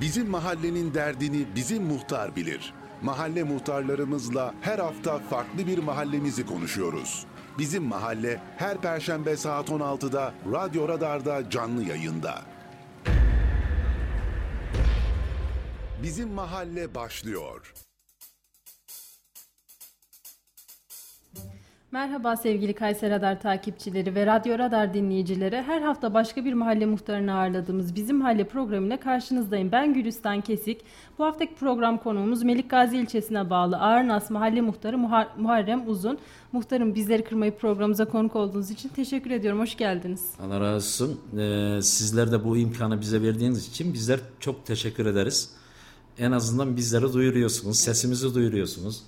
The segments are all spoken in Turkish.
Bizim mahallenin derdini bizim muhtar bilir. Mahalle muhtarlarımızla her hafta farklı bir mahallemizi konuşuyoruz. Bizim mahalle her perşembe saat 16'da Radyo Radar'da canlı yayında. Bizim mahalle başlıyor. Merhaba sevgili Kayseri Radar takipçileri ve Radyo Radar dinleyicileri. Her hafta başka bir mahalle muhtarını ağırladığımız Bizim Mahalle programıyla karşınızdayım. Ben Gülistan Kesik. Bu haftaki program konuğumuz Melikgazi ilçesine bağlı Ağırnas Mahalle Muhtarı Muhar- Muharrem Uzun. Muhtarım bizleri kırmayıp programımıza konuk olduğunuz için teşekkür ediyorum. Hoş geldiniz. Allah razı olsun. Ee, sizler de bu imkanı bize verdiğiniz için bizler çok teşekkür ederiz. En azından bizleri duyuruyorsunuz, sesimizi duyuruyorsunuz,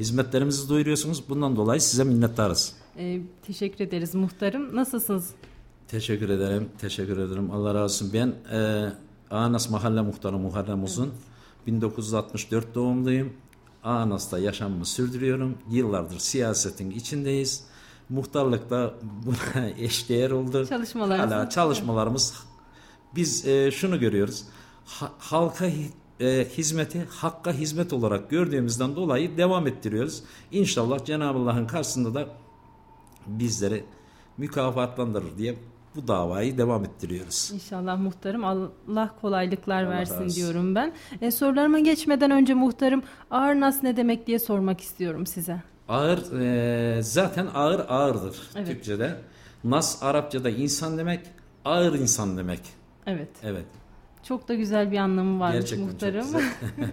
hizmetlerimizi duyuruyorsunuz. Bundan dolayı size minnettarız. Ee, teşekkür ederiz muhtarım. Nasılsınız? Teşekkür ederim, teşekkür ederim. Allah razı olsun. Ben e, Anas Mahalle Muhtarı Muharrem Uzun. 1964 doğumluyum. Anas'ta yaşamımı sürdürüyorum. Yıllardır siyasetin içindeyiz. Muhtarlıkta buna eşdeğer oldu. Çalışmalarınız. Hala çalışmalarımız. Biz e, şunu görüyoruz. Ha- halka e, hizmeti hakka hizmet olarak gördüğümüzden dolayı devam ettiriyoruz. İnşallah Cenab-ı Allah'ın karşısında da bizleri mükafatlandırır diye bu davayı devam ettiriyoruz. İnşallah muhtarım Allah kolaylıklar Allah versin razı diyorum ben. E, sorularıma geçmeden önce muhtarım Ağırnas ne demek diye sormak istiyorum size. Ağır e, zaten ağır ağırdır Evet. Türkçe'de. Nas Arapçada insan demek, ağır insan demek. Evet. Evet. Çok da güzel bir anlamı varmış Gerçekten muhtarım.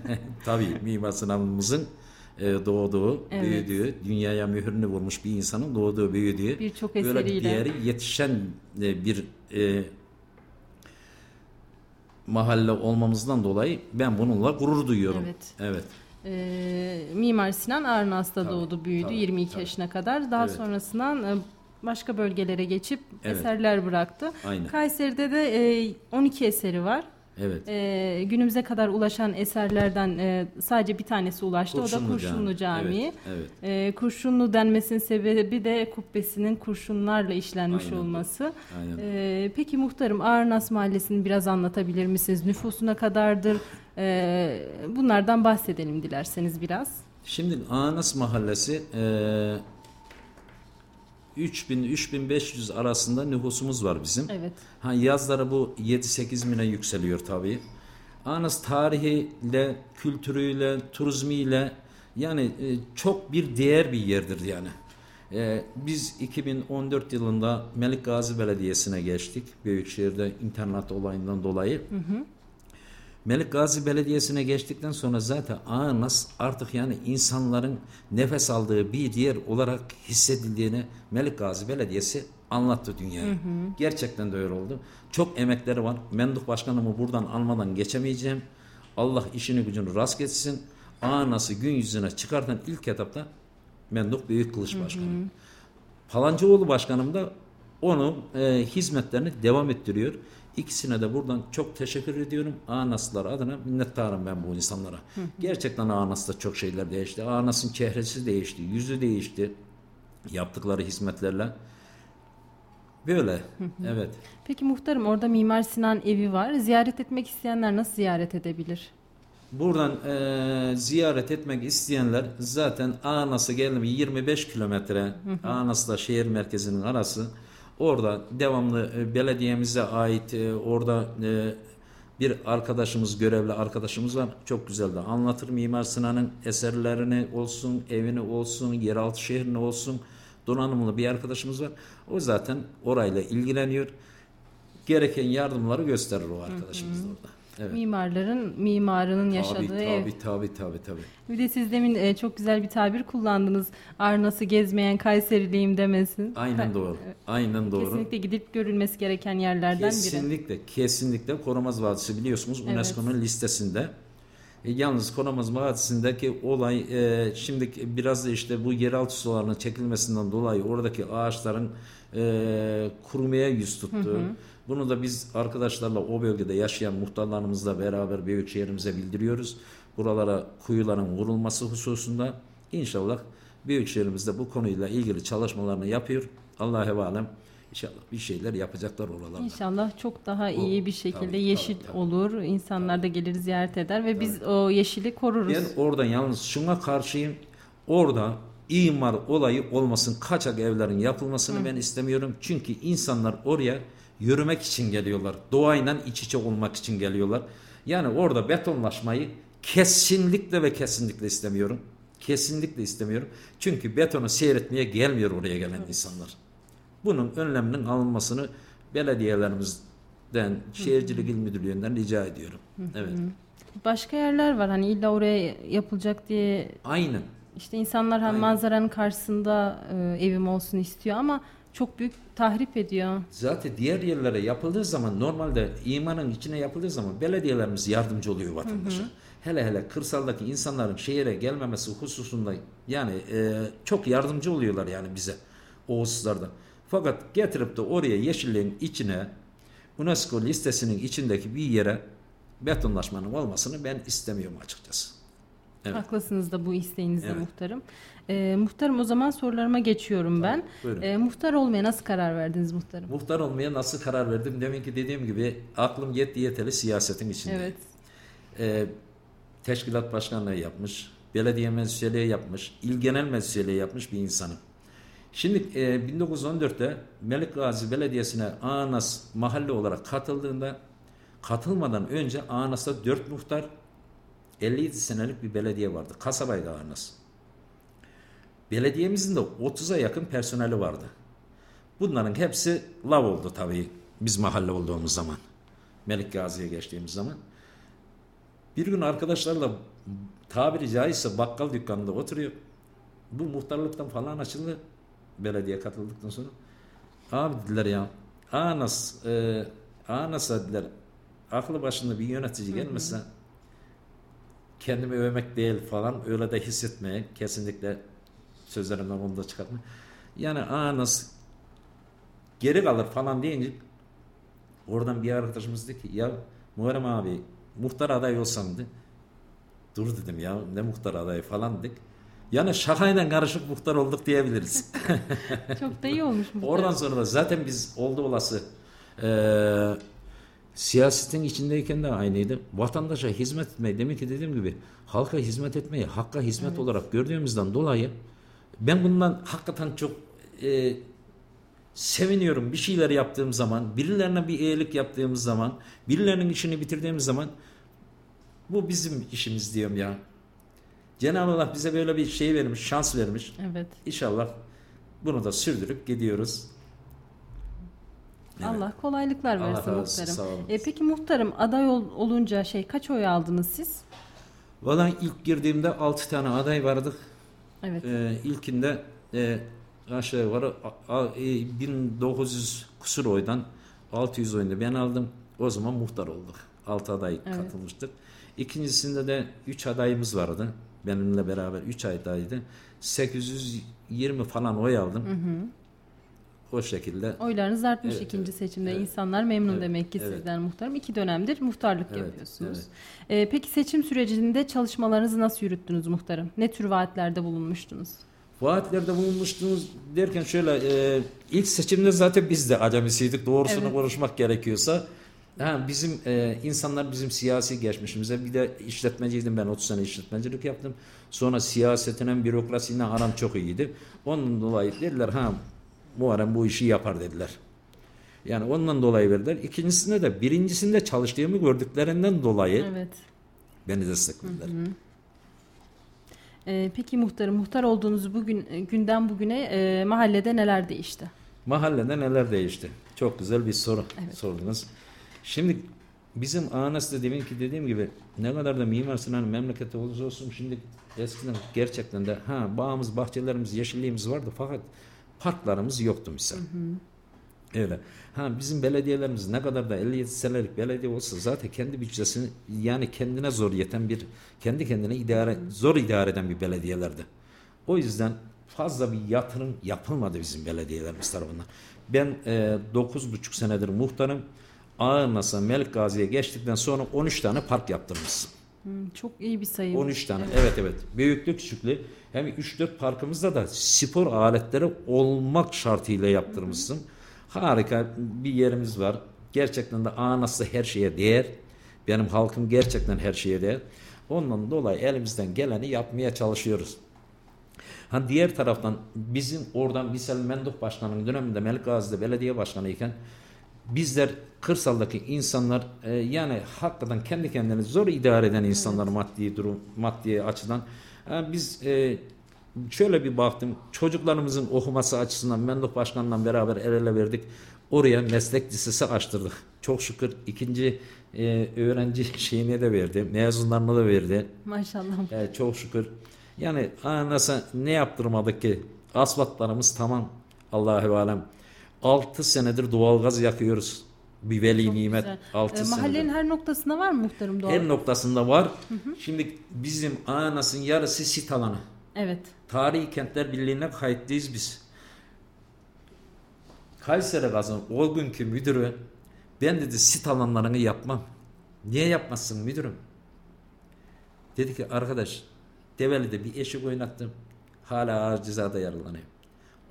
Tabii Mimar Sinan'ımızın e, doğduğu, Evet. büyüdüğü, dünyaya mühürünü vurmuş bir insanın doğduğu, büyüdüğü Birçok böyle bir eseriyle. yeri yetişen e, bir e, mahalle olmamızdan dolayı ben bununla gurur duyuyorum. Evet. Evet. Ee, Mimar Sinan Arnas'ta Tabii, doğdu, büyüdü tabii, 22 tabii. yaşına kadar. Daha Evet. sonrasından e, başka bölgelere geçip Evet. eserler bıraktı. Aynen. Kayseri'de de e, 12 eseri var. Evet. E, günümüze kadar ulaşan eserlerden e, sadece bir tanesi ulaştı. o da Kurşunlu Kurşunlu Cami. Camii. Evet, evet. E, kurşunlu denmesinin sebebi de kubbesinin kurşunlarla işlenmiş Aynen. olması. Aynen. E, peki muhtarım Ağırnas Mahallesi'ni biraz anlatabilir misiniz? Nüfusuna kadardır? E, bunlardan bahsedelim dilerseniz biraz. Şimdi Anas Mahallesi e, 3000-3500 arasında nüfusumuz var bizim. Evet. Ha, yazları bu 7-8 bine yükseliyor tabii. Anas tarihiyle, kültürüyle, turizmiyle yani e, çok bir değer bir yerdir yani. E, biz 2014 yılında Melik Gazi Belediyesi'ne geçtik. Büyükşehir'de internet olayından dolayı. Melik Gazi Belediyesi'ne geçtikten sonra zaten Anas artık yani insanların nefes aldığı bir yer olarak hissedildiğini Melik Gazi Belediyesi anlattı dünyaya. Gerçekten de öyle oldu. Çok emekleri var. Menduh Başkanımı buradan almadan geçemeyeceğim. Allah işini gücünü rast getsin. Anas'ı gün yüzüne çıkartan ilk etapta Menduh Büyük Kılıç Başkanı. Palancıoğlu Başkanım da onun e, hizmetlerini devam ettiriyor. İkisine de buradan çok teşekkür ediyorum. Anaslar adına minnettarım ben bu insanlara. Gerçekten Anas'ta çok şeyler değişti. Anas'ın çehresi değişti, yüzü değişti. Yaptıkları hizmetlerle. Böyle. Evet. Peki muhtarım orada Mimar Sinan evi var. Ziyaret etmek isteyenler nasıl ziyaret edebilir? Buradan e, ziyaret etmek isteyenler zaten Anas'a geldi mi 25 kilometre Anas'la şehir merkezinin arası. Orada devamlı e, belediyemize ait e, orada e, bir arkadaşımız, görevli arkadaşımız var. Çok güzel de anlatır Mimar Sinan'ın eserlerini olsun, evini olsun, yeraltı şehrini olsun. Donanımlı bir arkadaşımız var. O zaten orayla ilgileniyor. Gereken yardımları gösterir o arkadaşımız da orada. Evet. Mimarların, mimarının yaşadığı Tabii ev. tabii tabii tabii tabii. Bir de siz demin e, çok güzel bir tabir kullandınız. Arnas'ı gezmeyen Kayseriliyim demesin. Aynen doğru. Aynen doğru. Kesinlikle gidip görülmesi gereken yerlerden biri. Kesinlikle, kesinlikle Koramaz Vadisi biliyorsunuz Evet. UNESCO'nun listesinde. E, yalnız Koramaz Vadisi'ndeki olay e, şimdi biraz da işte bu yeraltı sularının çekilmesinden dolayı oradaki ağaçların e, kurumaya yüz tuttu. Bunu da biz arkadaşlarla o bölgede yaşayan muhtarlarımızla beraber Büyükşehir'imize bildiriyoruz. Buralara kuyuların vurulması hususunda inşallah Büyükşehir'imiz de bu konuyla ilgili çalışmalarını yapıyor. Allah alem İnşallah bir şeyler yapacaklar oralarda. İnşallah çok daha O- iyi bir şekilde tabii, yeşil tabii, tabii. olur. İnsanlar da gelir ziyaret eder ve biz o yeşili koruruz. Ben orada yalnız şuna karşıyım. Orada imar olayı olmasın. Kaçak evlerin yapılmasını ben istemiyorum. Çünkü insanlar oraya yürümek için geliyorlar. Doğayla iç içe olmak için geliyorlar. Yani orada betonlaşmayı kesinlikle ve kesinlikle istemiyorum. Kesinlikle istemiyorum. Çünkü betonu seyretmeye gelmiyor oraya gelen insanlar. Bunun önleminin alınmasını belediyelerimizden, Şehircilik İl Müdürlüğü'nden rica ediyorum. Evet. Başka yerler var hani illa oraya yapılacak diye Aynen. işte insanlar hem Aynen. manzaranın karşısında e, evim olsun istiyor ama çok büyük tahrip ediyor. Zaten diğer yerlere yapıldığı zaman normalde imanın içine yapıldığı zaman belediyelerimiz yardımcı oluyor vatandaşa. Hele hele kırsaldaki insanların şehire gelmemesi hususunda yani e, çok yardımcı oluyorlar yani bize o hususlarda. Fakat getirip de oraya yeşilliğin içine UNESCO listesinin içindeki bir yere betonlaşmanın olmasını ben istemiyorum açıkçası. Evet. Haklısınız da bu isteğinizde Evet. muhtarım. E, muhtarım o zaman sorularıma geçiyorum ben. Buyurun. E, muhtar olmaya nasıl karar verdiniz muhtarım? Muhtar olmaya nasıl karar verdim? Demin ki dediğim gibi aklım yetti yeteli siyasetin içinde. Evet. Ee, teşkilat başkanlığı yapmış, belediye meclisiyeliği yapmış, il genel meclisiyeliği yapmış bir insanım. Şimdi e, 1914'te Melik Gazi Belediyesi'ne Anas mahalle olarak katıldığında katılmadan önce Anas'ta 4 muhtar 57 senelik bir belediye vardı. Kasabaydı Anas. Belediyemizin de 30'a yakın personeli vardı. Bunların hepsi lav oldu tabii biz mahalle olduğumuz zaman. Melik Gazi'ye geçtiğimiz zaman. Bir gün arkadaşlarla tabiri caizse bakkal dükkanında oturuyor. Bu muhtarlıktan falan açıldı. Belediye katıldıktan sonra. Abi dediler ya Anas e, Anas'a dediler aklı başında bir yönetici gelmezse kendimi övmek değil falan öyle de hissetmeye kesinlikle sözlerimden onu da çıkartma. Yani Anas geri kalır falan deyince oradan bir arkadaşımız dedi ki ya Muharrem abi muhtar aday olsam dedi. Dur dedim ya ne muhtar adayı falan dedik. Yani şakayla karışık muhtar olduk diyebiliriz. Çok da iyi olmuş muhtarım. Oradan sonra da zaten biz oldu olası eee siyasetin içindeyken de aynıydı. Vatandaşa hizmet etmeyi demek ki dediğim gibi halka hizmet etmeyi hakka hizmet olarak gördüğümüzden dolayı ben bundan hakikaten çok eee, seviniyorum. Bir şeyler yaptığım zaman, birilerine bir iyilik yaptığımız zaman, birilerinin işini bitirdiğimiz zaman bu bizim işimiz diyorum ya. Cenab-ı Allah bize böyle bir şey vermiş, şans vermiş. Evet. İnşallah bunu da sürdürüp gidiyoruz. Evet. Allah kolaylıklar Allah versin razı olsun, muhtarım. sağ olun. E, peki muhtarım aday ol- olunca şey kaç oy aldınız siz? Valla ilk girdiğimde 6 tane aday vardı. Evet. Ee, ilkinde e, aşağı yukarı a- a- e, 1900 kusur oydan 600 oyunda ben aldım. O zaman muhtar olduk. 6 aday Evet. katılmıştık. İkincisinde de 3 adayımız vardı. Benimle beraber 3 adaydı. 820 falan oy aldım. O şekilde Oylarınız artmış Evet, ikinci evet, seçimde. evet. İnsanlar memnun Evet, demek ki evet. sizden muhtarım. İki dönemdir muhtarlık Evet, yapıyorsunuz. evet. E, peki seçim sürecinde çalışmalarınızı nasıl yürüttünüz muhtarım? Ne tür vaatlerde bulunmuştunuz? Vaatlerde bulunmuştunuz derken şöyle e, ilk seçimde zaten biz de acemisiydik doğrusunu Evet. konuşmak gerekiyorsa. Ha, bizim e, insanlar bizim siyasi geçmişimize bir de işletmeciydim ben 30 sene işletmecilik yaptım. Sonra siyasetine bürokrasiyle aram çok iyiydi. Onun dolayı dediler ha Muharrem bu işi yapar dediler. Yani ondan dolayı verdiler. İkincisinde de birincisinde çalıştığımı gördüklerinden dolayı Evet. beni desteklediler. E, peki muhtarım muhtar olduğunuz bugün e, günden bugüne e, mahallede neler değişti? Mahallede neler değişti? Çok güzel bir soru Evet. sordunuz. Şimdi bizim Anas'ta demin ki dediğim gibi ne kadar da Mimar Sinan memleketi olursa olsun şimdi eskiden gerçekten de ha bağımız, bahçelerimiz, yeşilliğimiz vardı fakat parklarımız yoktu misal. Öyle. Ha bizim belediyelerimiz ne kadar da 57 senelik belediye olsa zaten kendi bütçesini yani kendine zor yeten bir kendi kendine idare zor idare eden bir belediyelerdi. O yüzden fazla bir yatırım yapılmadı bizim belediyelerimiz tarafından. Ben e, 9,5 senedir muhtarım. Ağırnas'a Melik Gazi'ye geçtikten sonra 13 tane park yaptırmışsın. Hmm, çok iyi bir sayı. 13 tane. Evet evet. Büyüklü küçüklü. Hem 3-4 parkımızda da spor aletleri olmak şartıyla yaptırmışsın. Harika bir yerimiz var. Gerçekten de anası her şeye değer. Benim halkım gerçekten her şeye değer. Ondan dolayı elimizden geleni yapmaya çalışıyoruz. Ha diğer taraftan bizim oradan misal Menduh Başkanı'nın döneminde Melik Gazi'de belediye başkanı iken bizler kırsaldaki insanlar e, yani hakikaten kendi kendini zor idare eden insanlar evet. maddi durum maddi açıdan e, biz e, şöyle bir baktım çocuklarımızın okuması açısından Menduh Başkan'la beraber el ele verdik. Oraya meslek lisesi açtırdık. Çok şükür ikinci e, öğrenci şeyine de verdi. Mezunlarına da verdi. Maşallah. E, çok şükür. Yani nasıl ne yaptırmadık ki? Asfaltlarımız tamam. Allahü alem. 6 senedir doğalgaz yakıyoruz. Bir veli Çok nimet. 6 e, mahallenin senedir. her noktasında var mı muhtarım doğal? Her noktasında var. Hı hı. Şimdi bizim anasın yarısı sit alanı. Evet. Tarihi Kentler Birliği'ne kayıtlıyız biz. Kayseri Gaz'ın o günkü müdürü ben dedi sit alanlarını yapmam. Niye yapmazsın müdürüm? Dedi ki arkadaş Develi'de bir eşik oynattım. Hala ağır cezada yaralanıyor.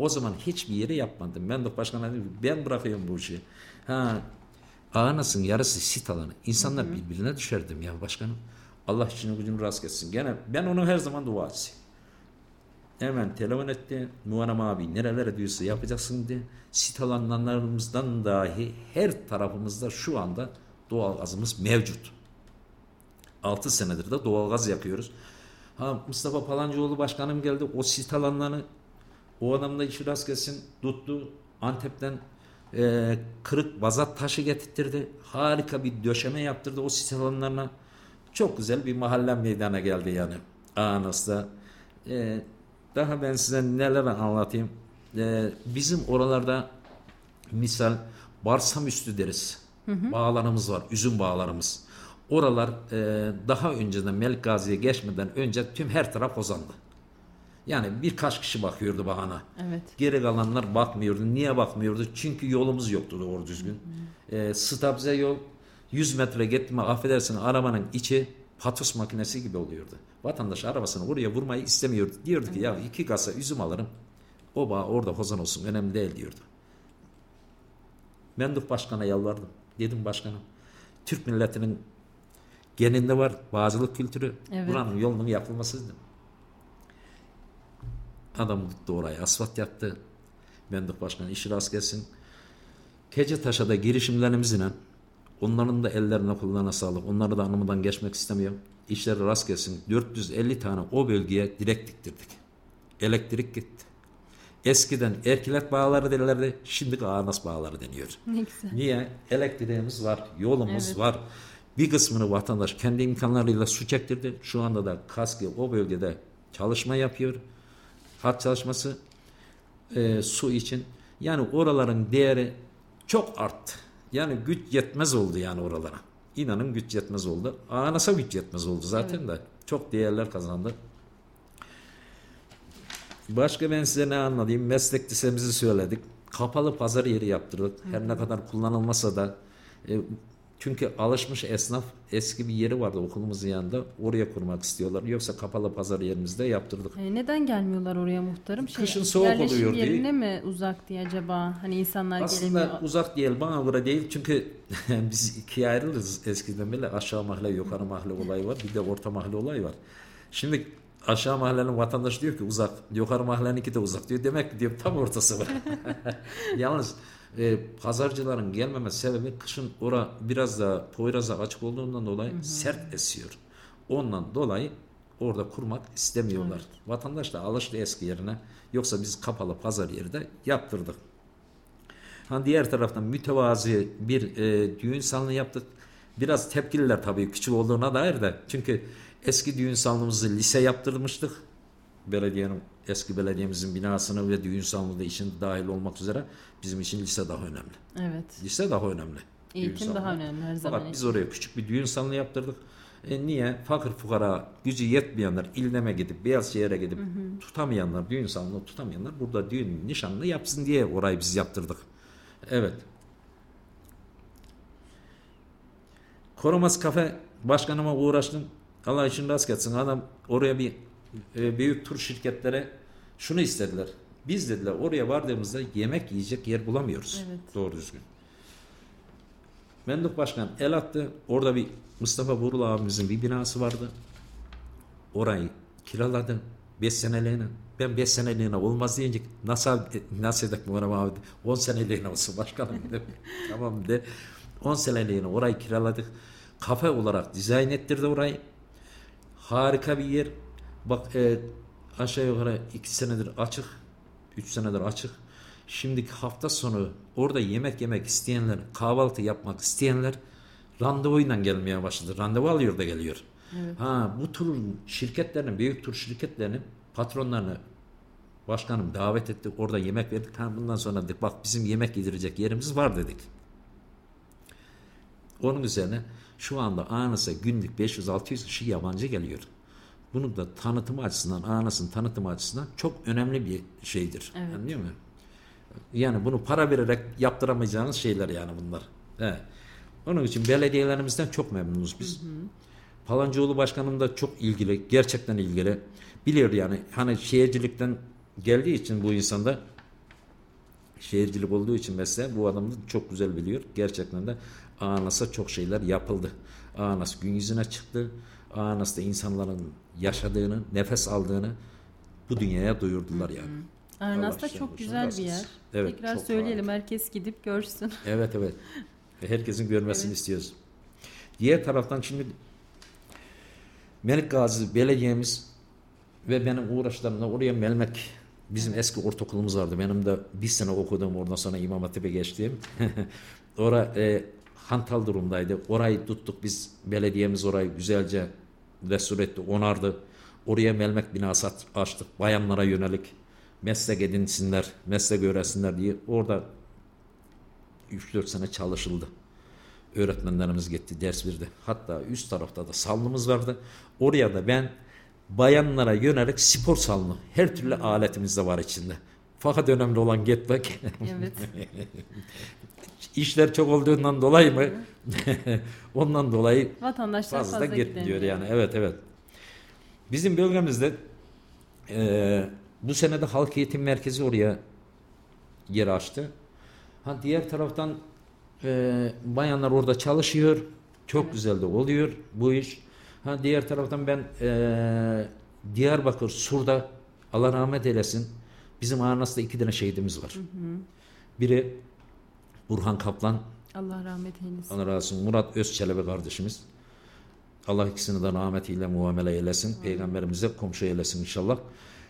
O zaman hiçbir yeri yapmadım. Ben de başkana dedim ben bırakıyorum bu işi. Ha, ağanasın yarısı sit alanı. İnsanlar hı hı. birbirine düşerdim ya başkanım. Allah için gücünü rast etsin. Gene ben onu her zaman dua etsin. Hemen telefon etti. Muharrem abi nerelere diyorsa yapacaksın diye. Sit alanlarımızdan dahi her tarafımızda şu anda doğal gazımız mevcut. 6 senedir de doğal gaz yakıyoruz. Ha Mustafa Palancıoğlu başkanım geldi. O sit alanlarını o adam da işi rast gelsin tuttu. Antep'ten e, kırık bazat taşı getirtirdi. Harika bir döşeme yaptırdı o sit alanlarına. Çok güzel bir mahalle meydana geldi yani. Anas'ta. E, daha ben size neler anlatayım. E, bizim oralarda misal Barsam üstü deriz. Hı hı. Bağlarımız var. Üzüm bağlarımız. Oralar e, daha önceden Melik Gazi'ye geçmeden önce tüm her taraf ozandı. Yani birkaç kişi bakıyordu bahana. Evet. Geri kalanlar bakmıyordu. Niye bakmıyordu? Çünkü yolumuz yoktu doğru düzgün. Hı hı. E, stabze yol 100 metre gitme affedersin arabanın içi patos makinesi gibi oluyordu. Vatandaş arabasını oraya vurmayı istemiyordu. Diyordu ki ya iki kasa üzüm alırım. O bağ orada hozan olsun önemli değil diyordu. Menduh Başkan'a yalvardım. Dedim başkanım Türk milletinin geninde var bağcılık kültürü. Evet. Buranın yolunun yapılması dedim. Adam tuttu orayı asfalt yaptı. Menduh Başkan işi rast gelsin. Kecetaş'a girişimlerimizle onların da ellerine kullarına sağlık. Onları da anlamadan geçmek istemiyorum. İşleri rast gelsin. 450 tane o bölgeye direkt diktirdik. Elektrik gitti. Eskiden erkilet bağları derlerdi. Şimdi ağırnas bağları deniyor. Ne güzel. Niye? Elektriğimiz var, yolumuz evet. var. Bir kısmını vatandaş kendi imkanlarıyla su çektirdi. Şu anda da KASKİ o bölgede çalışma yapıyor. Hat çalışması e, su için. Yani oraların değeri çok arttı. Yani güç yetmez oldu yani oralara. İnanın güç yetmez oldu. Anasa güç yetmez oldu zaten evet. de. Çok değerler kazandı. Başka ben size ne anlatayım? Meslek lisemizi söyledik. Kapalı pazar yeri yaptırdık. Her ne kadar kullanılmasa da e, çünkü alışmış esnaf eski bir yeri vardı okulumuzun yanında. Oraya kurmak istiyorlar. Yoksa kapalı pazar yerimizde yaptırdık. E neden gelmiyorlar oraya muhtarım? Şey, Kışın soğuk oluyor diye. yerine mi uzak diye acaba? Hani insanlar Aslında gelemiyor. Aslında uzak değil bana göre değil. Çünkü biz ikiye ayrılırız eskiden beri. Aşağı mahalle yukarı mahalle olayı var. Bir de orta mahalle olayı var. Şimdi aşağı mahallenin vatandaşı diyor ki uzak. Yukarı mahalleninki de uzak diyor. Demek ki diyor tam ortası var. Yalnız e, pazarcıların gelmeme sebebi kışın ora biraz da Poyraz'a açık olduğundan dolayı hı hı. sert esiyor. Ondan dolayı orada kurmak istemiyorlar. Evet. Vatandaş da alıştı eski yerine. Yoksa biz kapalı pazar yeri de yaptırdık. Ha diğer taraftan mütevazi bir e, düğün salonu yaptık. Biraz tepkililer tabii küçük olduğuna dair de. Çünkü eski düğün salonumuzu lise yaptırmıştık. Belediyenin eski belediyemizin binasını ve düğün salonu da için dahil olmak üzere bizim için lise daha önemli. Evet. Lise daha önemli. Eğitim daha önemli her zaman. Fakat biz oraya küçük bir düğün salonu yaptırdık. E niye? Fakir fukara gücü yetmeyenler ilneme gidip beyaz şehre gidip hı hı. tutamayanlar düğün salonu tutamayanlar burada düğün nişanını yapsın diye orayı biz yaptırdık. Evet. Koruması kafe başkanıma uğraştım. Allah için rast gelsin. Adam oraya bir e, büyük tur şirketlere şunu istediler. Biz dediler oraya vardığımızda yemek yiyecek yer bulamıyoruz. Evet. Doğru düzgün. Menduk Başkan el attı. Orada bir Mustafa Burul abimizin bir binası vardı. Orayı kiraladı. 5 seneliğine. Ben 5 seneliğine olmaz deyince nasıl nasıl edek Muharrem abi 10 seneliğine olsun başkanım dedim. tamam de 10 seneliğine orayı kiraladık. Kafe olarak dizayn ettirdi orayı. Harika bir yer. Bak e, aşağı yukarı 2 senedir açık. 3 senedir açık. Şimdiki hafta sonu orada yemek yemek isteyenler, kahvaltı yapmak isteyenler randevuyla gelmeye başladı. Randevu alıyor da geliyor. Ha bu tur şirketlerin, büyük tur şirketlerinin patronlarını başkanım davet ettik. Orada yemek verdik. Ha bundan sonra dedik bak bizim yemek yedirecek yerimiz var dedik. Onun üzerine şu anda Anas'a günlük 500-600 kişi yabancı geliyor. Bunun da tanıtımı açısından, Anas'ın tanıtımı açısından çok önemli bir şeydir. Evet. Anlıyor musun? Yani bunu para vererek yaptıramayacağınız şeyler yani bunlar. He. Onun için belediyelerimizden çok memnunuz biz. Palancıoğlu Başkanım da çok ilgili, gerçekten ilgili. Biliyor yani hani şehircilikten geldiği için bu insanda şehircilik olduğu için mesela bu adam da çok güzel biliyor. Gerçekten de Anas'a çok şeyler yapıldı. Anas gün yüzüne çıktı. Anas'ta insanların yaşadığını, nefes aldığını bu dünyaya duyurdular yani. Arnas da çok güzel bir yer. Evet, Tekrar söyleyelim herkes gidip görsün. Evet evet. Herkesin görmesini istiyoruz. Diğer taraftan şimdi Melik Gazi Belediye'miz ve benim uğraşlarımla oraya Melmek bizim eski ortaokulumuz vardı. Benim de bir sene okudum oradan sonra İmam Hatip'e geçtiğim. Ora e, hantal durumdaydı. Orayı tuttuk biz belediyemiz orayı güzelce etti, onardı. Oraya Melmek binası açtık. Bayanlara yönelik meslek edinsinler, meslek öğrensinler diye orada 3-4 sene çalışıldı. Öğretmenlerimiz gitti, ders verdi. Hatta üst tarafta da salonumuz vardı. Oraya da ben bayanlara yönelik spor salonu, her türlü aletimiz de var içinde. Fakat önemli olan gitmek. Evet. İşler çok olduğundan dolayı mı? Ondan dolayı Vatandaşlar fazla, fazla, gitmiyor yani. Evet evet. Bizim bölgemizde e, bu sene de halk eğitim merkezi oraya yer açtı. Ha diğer taraftan e, bayanlar orada çalışıyor. Çok güzel de oluyor bu iş. Ha diğer taraftan ben e, Diyarbakır Sur'da Allah rahmet eylesin. Bizim Arnas'ta iki tane şehidimiz var. Biri Burhan Kaplan, Allah rahmet eylesin. Allah razı olsun. Murat Özçelebi kardeşimiz. Allah ikisini de rahmetiyle muamele eylesin. Peygamberimize komşu eylesin inşallah.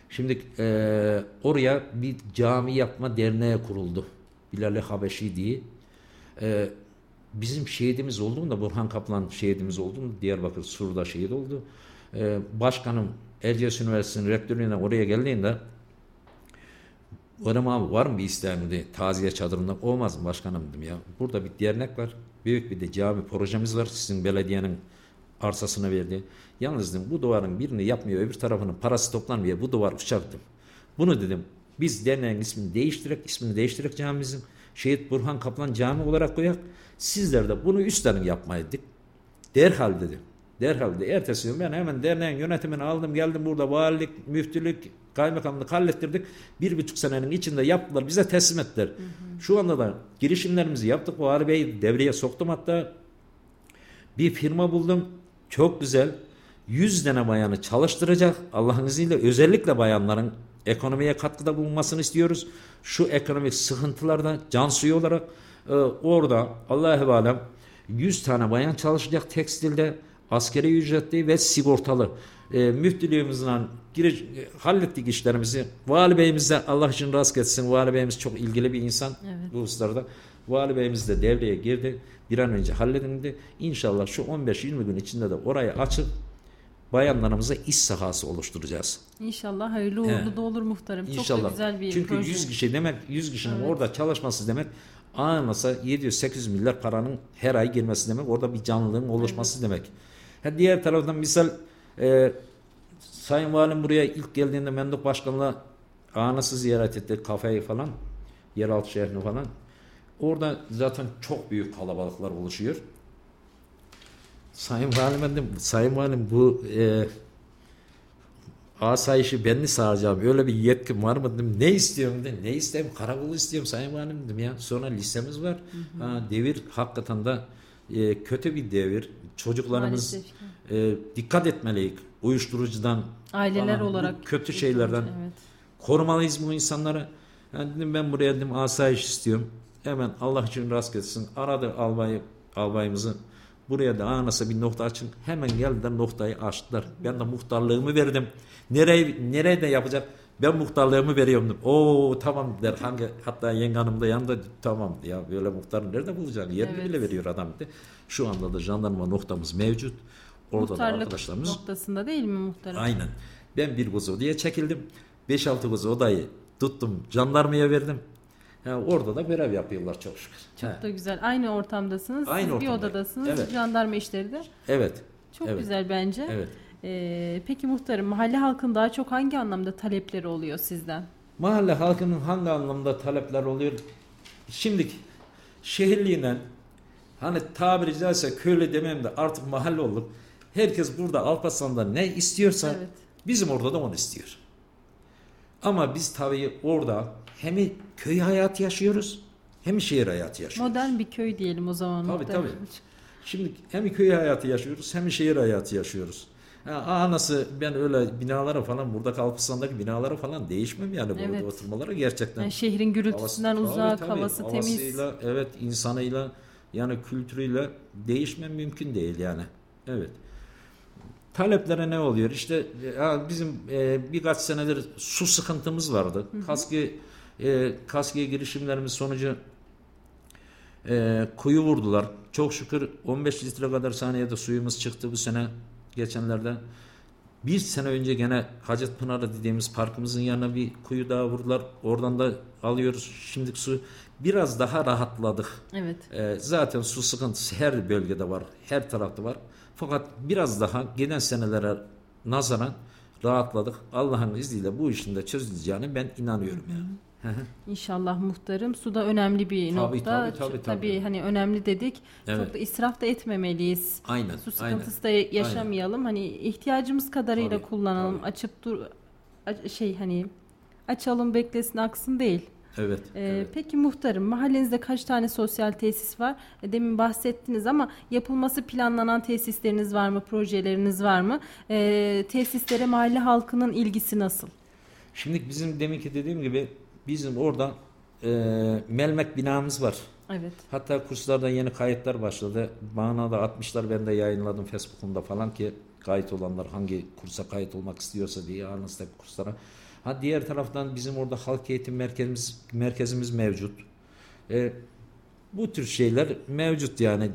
Şimdi e, oraya bir cami yapma derneği kuruldu. Bilal-i Habeşi diye. E, bizim şehidimiz olduğunda Burhan Kaplan şehidimiz olduğunda Diyarbakır Sur'da şehit oldu. E, başkanım Erciyes Üniversitesi'nin rektörlüğüne oraya geldiğinde Orem abi var mı bir isteğin dedi. Taziye çadırında olmaz mı başkanım dedim ya. Burada bir dernek var. Büyük bir de cami projemiz var. Sizin belediyenin arsasına verdi. Yalnız dedim bu duvarın birini yapmıyor öbür tarafının parası toplanmıyor. Bu duvar uçak dedim. Bunu dedim biz derneğin ismini değiştirerek ismini değiştirerek camimizin Şehit Burhan Kaplan Cami olarak koyak. Sizler de bunu üstlerin yapmayı dedik. Derhal dedi. Derhal dedi. Ertesi gün ben hemen derneğin yönetimini aldım geldim burada valilik, müftülük, kaymakamlık hallettirdik. Bir buçuk senenin içinde yaptılar bize teslim ettiler. Şu anda da girişimlerimizi yaptık. Vali Bey devreye soktum hatta. Bir firma buldum. Çok güzel. 100 tane bayanı çalıştıracak. Allah'ın izniyle özellikle bayanların ekonomiye katkıda bulunmasını istiyoruz. Şu ekonomik sıkıntılarda can suyu olarak e, orada Allah'a alem 100 tane bayan çalışacak tekstilde askeri ücretli ve sigortalı. E, müftülüğümüzle giriş, hallettik işlerimizi. Vali Beyimiz de Allah için rast etsin. Vali Beyimiz çok ilgili bir insan Evet. bu hususlarda. Vali Beyimiz de devreye girdi. Bir an önce halledildi. İnşallah şu 15-20 gün içinde de orayı açıp bayanlarımıza iş sahası oluşturacağız. İnşallah hayırlı uğurlu Evet. da olur muhtarım. İnşallah. Çok da güzel bir Çünkü proje. 100 kişi demek 100 kişinin Evet. orada çalışması demek anlasa 700-800 milyar paranın her ay girmesi demek. Orada bir canlılığın oluşması demek. Ha, diğer taraftan misal e, Sayın Valim buraya ilk geldiğinde Menduk Başkan'la anası ziyaret etti kafeyi falan yeraltı şehrini falan. Orada zaten çok büyük kalabalıklar oluşuyor. Sayın Valim dedim, Sayın Valim bu e, asayişi ben mi sağlayacağım? Öyle bir yetkim var mı dedim. Ne istiyorum dedim. Ne istiyorum? Karakolu istiyorum Sayın Valim dedim ya. Sonra lisemiz var. Ha, devir hakikaten de e, kötü bir devir. Çocuklarımız Maalesef e, dikkat etmeliyiz. Uyuşturucudan Aileler falan, olarak kötü şeylerden Evet. korumalıyız bu insanları. Yani dedim ben buraya dedim asayiş istiyorum. Hemen Allah için rast gelsin. Aradı albayı, albayımızı. Buraya da anasa bir nokta açın. Hemen geldiler noktayı açtılar. Ben de muhtarlığımı verdim. Nereye, nereye de yapacak? Ben muhtarlığımı veriyorum dedim. Oo tamam der. Hangi, hatta yenge hanım da yanında tamam ya böyle muhtarı nerede bulacaksın? Yerini Evet. bile veriyor adam dedi. Şu anda da jandarma noktamız mevcut. Orada da Muhtarlık arkadaşlarımız noktasında değil mi muhtarım? Aynen. Ben bir kuzu diye çekildim. 5-6 kuzu odayı tuttum. Jandarmaya verdim. Ha, orada da görev yapıyorlar çok şükür. Çok Ha, da güzel. Aynı ortamdasınız. Aynı Siz bir odadasınız. Evet. Jandarma işleri de. Evet. Çok Evet. güzel bence. Evet. Ee, peki muhtarım mahalle halkın daha çok hangi anlamda talepleri oluyor sizden? Mahalle halkının hangi anlamda talepler oluyor? Şimdi şehirliğinden hani tabiri caizse köylü demem de artık mahalle olduk. Herkes burada Alparslan'da ne istiyorsa Evet. bizim orada da onu istiyor. Ama biz tabii orada hem köy hayatı yaşıyoruz hem şehir hayatı yaşıyoruz. Modern bir köy diyelim o zaman. Tabii, tabii. Şimdi hem köy hayatı yaşıyoruz hem şehir hayatı yaşıyoruz. Ha, aa nasıl ben öyle binalara falan burada Kalpısan'daki binalara falan değişmem yani burada Evet. oturmalara gerçekten. Yani şehrin gürültüsünden Havası- uzak, tabii, tabii. havası temiz. Havasıyla, evet insanıyla yani kültürüyle değişmem mümkün değil yani. Evet. Taleplere ne oluyor? İşte ya bizim e, birkaç senedir su sıkıntımız vardı. Kaski e, kaskiye girişimlerimiz sonucu e, kuyu vurdular. Çok şükür 15 litre kadar saniyede suyumuz çıktı bu sene geçenlerde. Bir sene önce gene Hacetpınarı dediğimiz parkımızın yanına bir kuyu daha vurdular. Oradan da alıyoruz şimdilik su. Biraz daha rahatladık. Evet. Ee, zaten su sıkıntısı her bölgede var, her tarafta var. Fakat biraz daha gelen senelere nazaran rahatladık. Allah'ın izniyle bu işin de çözüleceğine ben inanıyorum yani. Hı hı. İnşallah muhtarım. Su da önemli bir Tabii, nokta. tabii, tabii, Ç- tabii. hani önemli dedik. Evet. Çok da israf da etmemeliyiz. Aynen. Su aynen. sıkıntısı da yaşamayalım. Hani ihtiyacımız kadarıyla Tabii, kullanalım. tabii. Açıp dur şey hani açalım beklesin aksın değil. Evet. Ee, evet. Peki muhtarım mahallenizde kaç tane sosyal tesis var? E, Demin bahsettiniz ama yapılması planlanan tesisleriniz var mı? Projeleriniz var mı? Ee, tesislere mahalle halkının ilgisi nasıl? Şimdi bizim deminki dediğim gibi bizim orada e, Melmek binamız var. Evet. Hatta kurslarda yeni kayıtlar başladı. Bana da atmışlar ben de yayınladım Facebook'umda falan ki kayıt olanlar hangi kursa kayıt olmak istiyorsa diye Arnavut'taki kurslara. Ha diğer taraftan bizim orada halk eğitim merkezimiz merkezimiz mevcut. E, bu tür şeyler mevcut yani.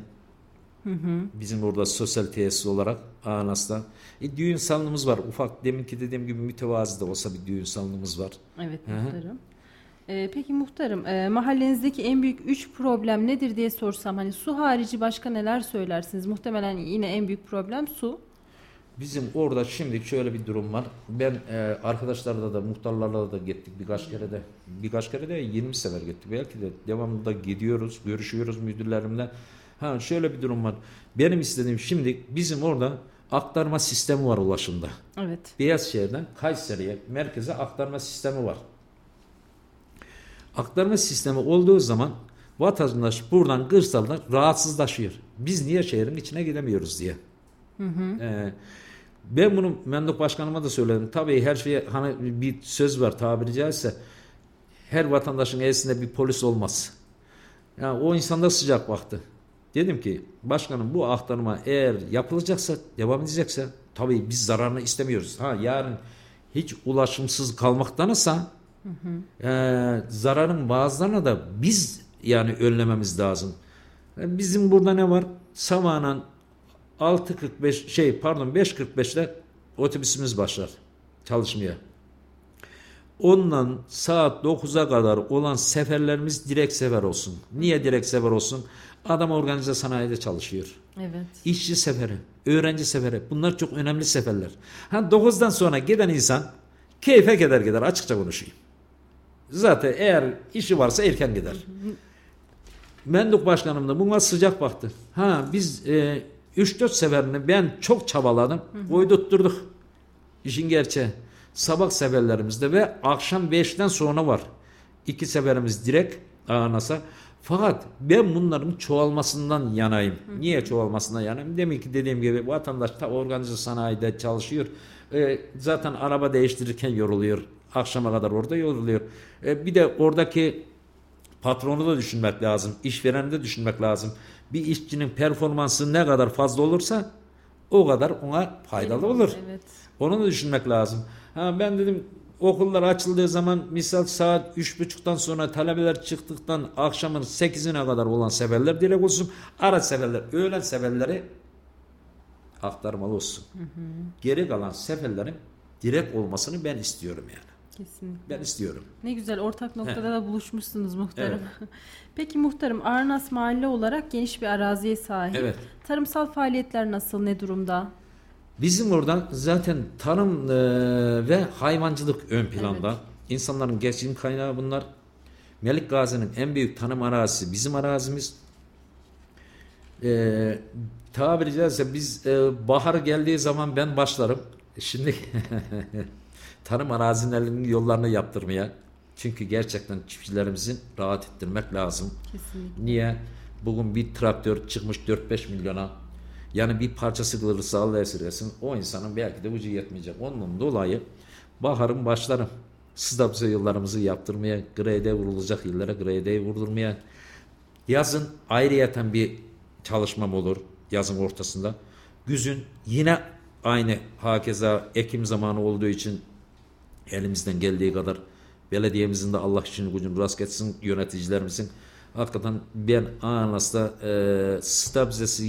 Bizim orada sosyal tesis olarak Anas'ta. E, düğün salonumuz var. Ufak deminki dediğim gibi mütevazi de olsa bir düğün salonumuz var. Evet Hı hı. muhtarım. Ee, peki muhtarım e, mahallenizdeki en büyük üç problem nedir diye sorsam hani su harici başka neler söylersiniz? Muhtemelen yine en büyük problem su. Bizim orada şimdi şöyle bir durum var. Ben e, arkadaşlarla da muhtarlarla da gittik birkaç kere de. Birkaç kere de 20 sefer gittik. Belki de devamlı da gidiyoruz, görüşüyoruz müdürlerimle. Ha şöyle bir durum var. Benim istediğim şimdi bizim orada aktarma sistemi var ulaşımda. Evet. Beyazşehir'den Kayseri'ye merkeze aktarma sistemi var. Aktarma sistemi olduğu zaman vatandaş buradan kırsalda rahatsızlaşıyor. Biz niye şehrin içine gidemiyoruz diye. Ee, ben bunu Mendok Başkanıma da söyledim. Tabii her şeye hani bir söz var tabiri caizse her vatandaşın elisinde bir polis olmaz. Yani o insanda sıcak baktı. Dedim ki başkanım bu aktarma eğer yapılacaksa devam edecekse tabii biz zararını istemiyoruz. Ha yarın hiç ulaşımsız kalmaktansa e, zararın bazılarına da biz yani önlememiz lazım. E, Bizim burada ne var? Sabahın 6.45 şey pardon 5.45'te otobüsümüz başlar çalışmaya. Ondan saat 9'a kadar olan seferlerimiz direkt sefer olsun. Niye direkt sefer olsun? Adam organize sanayide çalışıyor. Evet. İşçi seferi, öğrenci seferi. Bunlar çok önemli seferler. Ha 9'dan sonra giden insan keyfe gider gider açıkça konuşayım. Zaten eğer işi varsa erken gider. Menduk Başkanım da buna sıcak baktı. Ha biz e, 3-4 seferini ben çok çabaladım. Koydurtturduk. İşin gerçeği. sabah seferlerimizde ve akşam 5'ten sonra var. İki seferimiz direkt Ağnas'a. Fakat ben bunların çoğalmasından yanayım. Niye çoğalmasından yanayım? Demek ki dediğim gibi vatandaş ta organize sanayide çalışıyor. E, zaten araba değiştirirken yoruluyor. Akşama kadar orada yoruluyor. E, bir de oradaki patronu da düşünmek lazım. işvereni de düşünmek lazım. Bir işçinin performansı ne kadar fazla olursa o kadar ona faydalı olur. Evet. Onu da düşünmek lazım. Ha ben dedim okullar açıldığı zaman misal saat üç buçuktan sonra talebeler çıktıktan akşamın sekizine kadar olan seferler direkt olsun. Ara seferler, öğlen seferleri aktarmalı olsun. Geri kalan seferlerin direkt olmasını ben istiyorum yani. Kesinlikle. Ben istiyorum. Ne güzel ortak noktada da buluşmuşsunuz muhtarım. Peki muhtarım Arnas mahalle olarak geniş bir araziye sahip. Evet. Tarımsal faaliyetler nasıl, ne durumda? Bizim oradan zaten tarım e, ve hayvancılık ön planda. İnsanların geçim kaynağı bunlar. Melik Gazi'nin en büyük tarım arazisi bizim arazimiz. E, tabiri caizse biz e, bahar geldiği zaman ben başlarım. Şimdi tarım arazilerinin yollarını yaptırmaya. Çünkü gerçekten çiftçilerimizin rahat ettirmek lazım. Kesinlikle. Niye? Bugün bir traktör çıkmış 4-5 milyona. Yani bir parçası kılırsa Allah esirgesin. O insanın belki de ucu yetmeyecek. Onun dolayı baharın başlarım. Sıdapse yollarımızı yaptırmaya, grede vurulacak illere grede vurdurmaya. Yazın ayrıyeten bir çalışmam olur. Yazın ortasında. Güzün yine aynı hakeza Ekim zamanı olduğu için elimizden geldiği kadar belediyemizin de Allah için gücünü rast etsin yöneticilerimizin hakikaten ben Anas'ta e, stabilizesi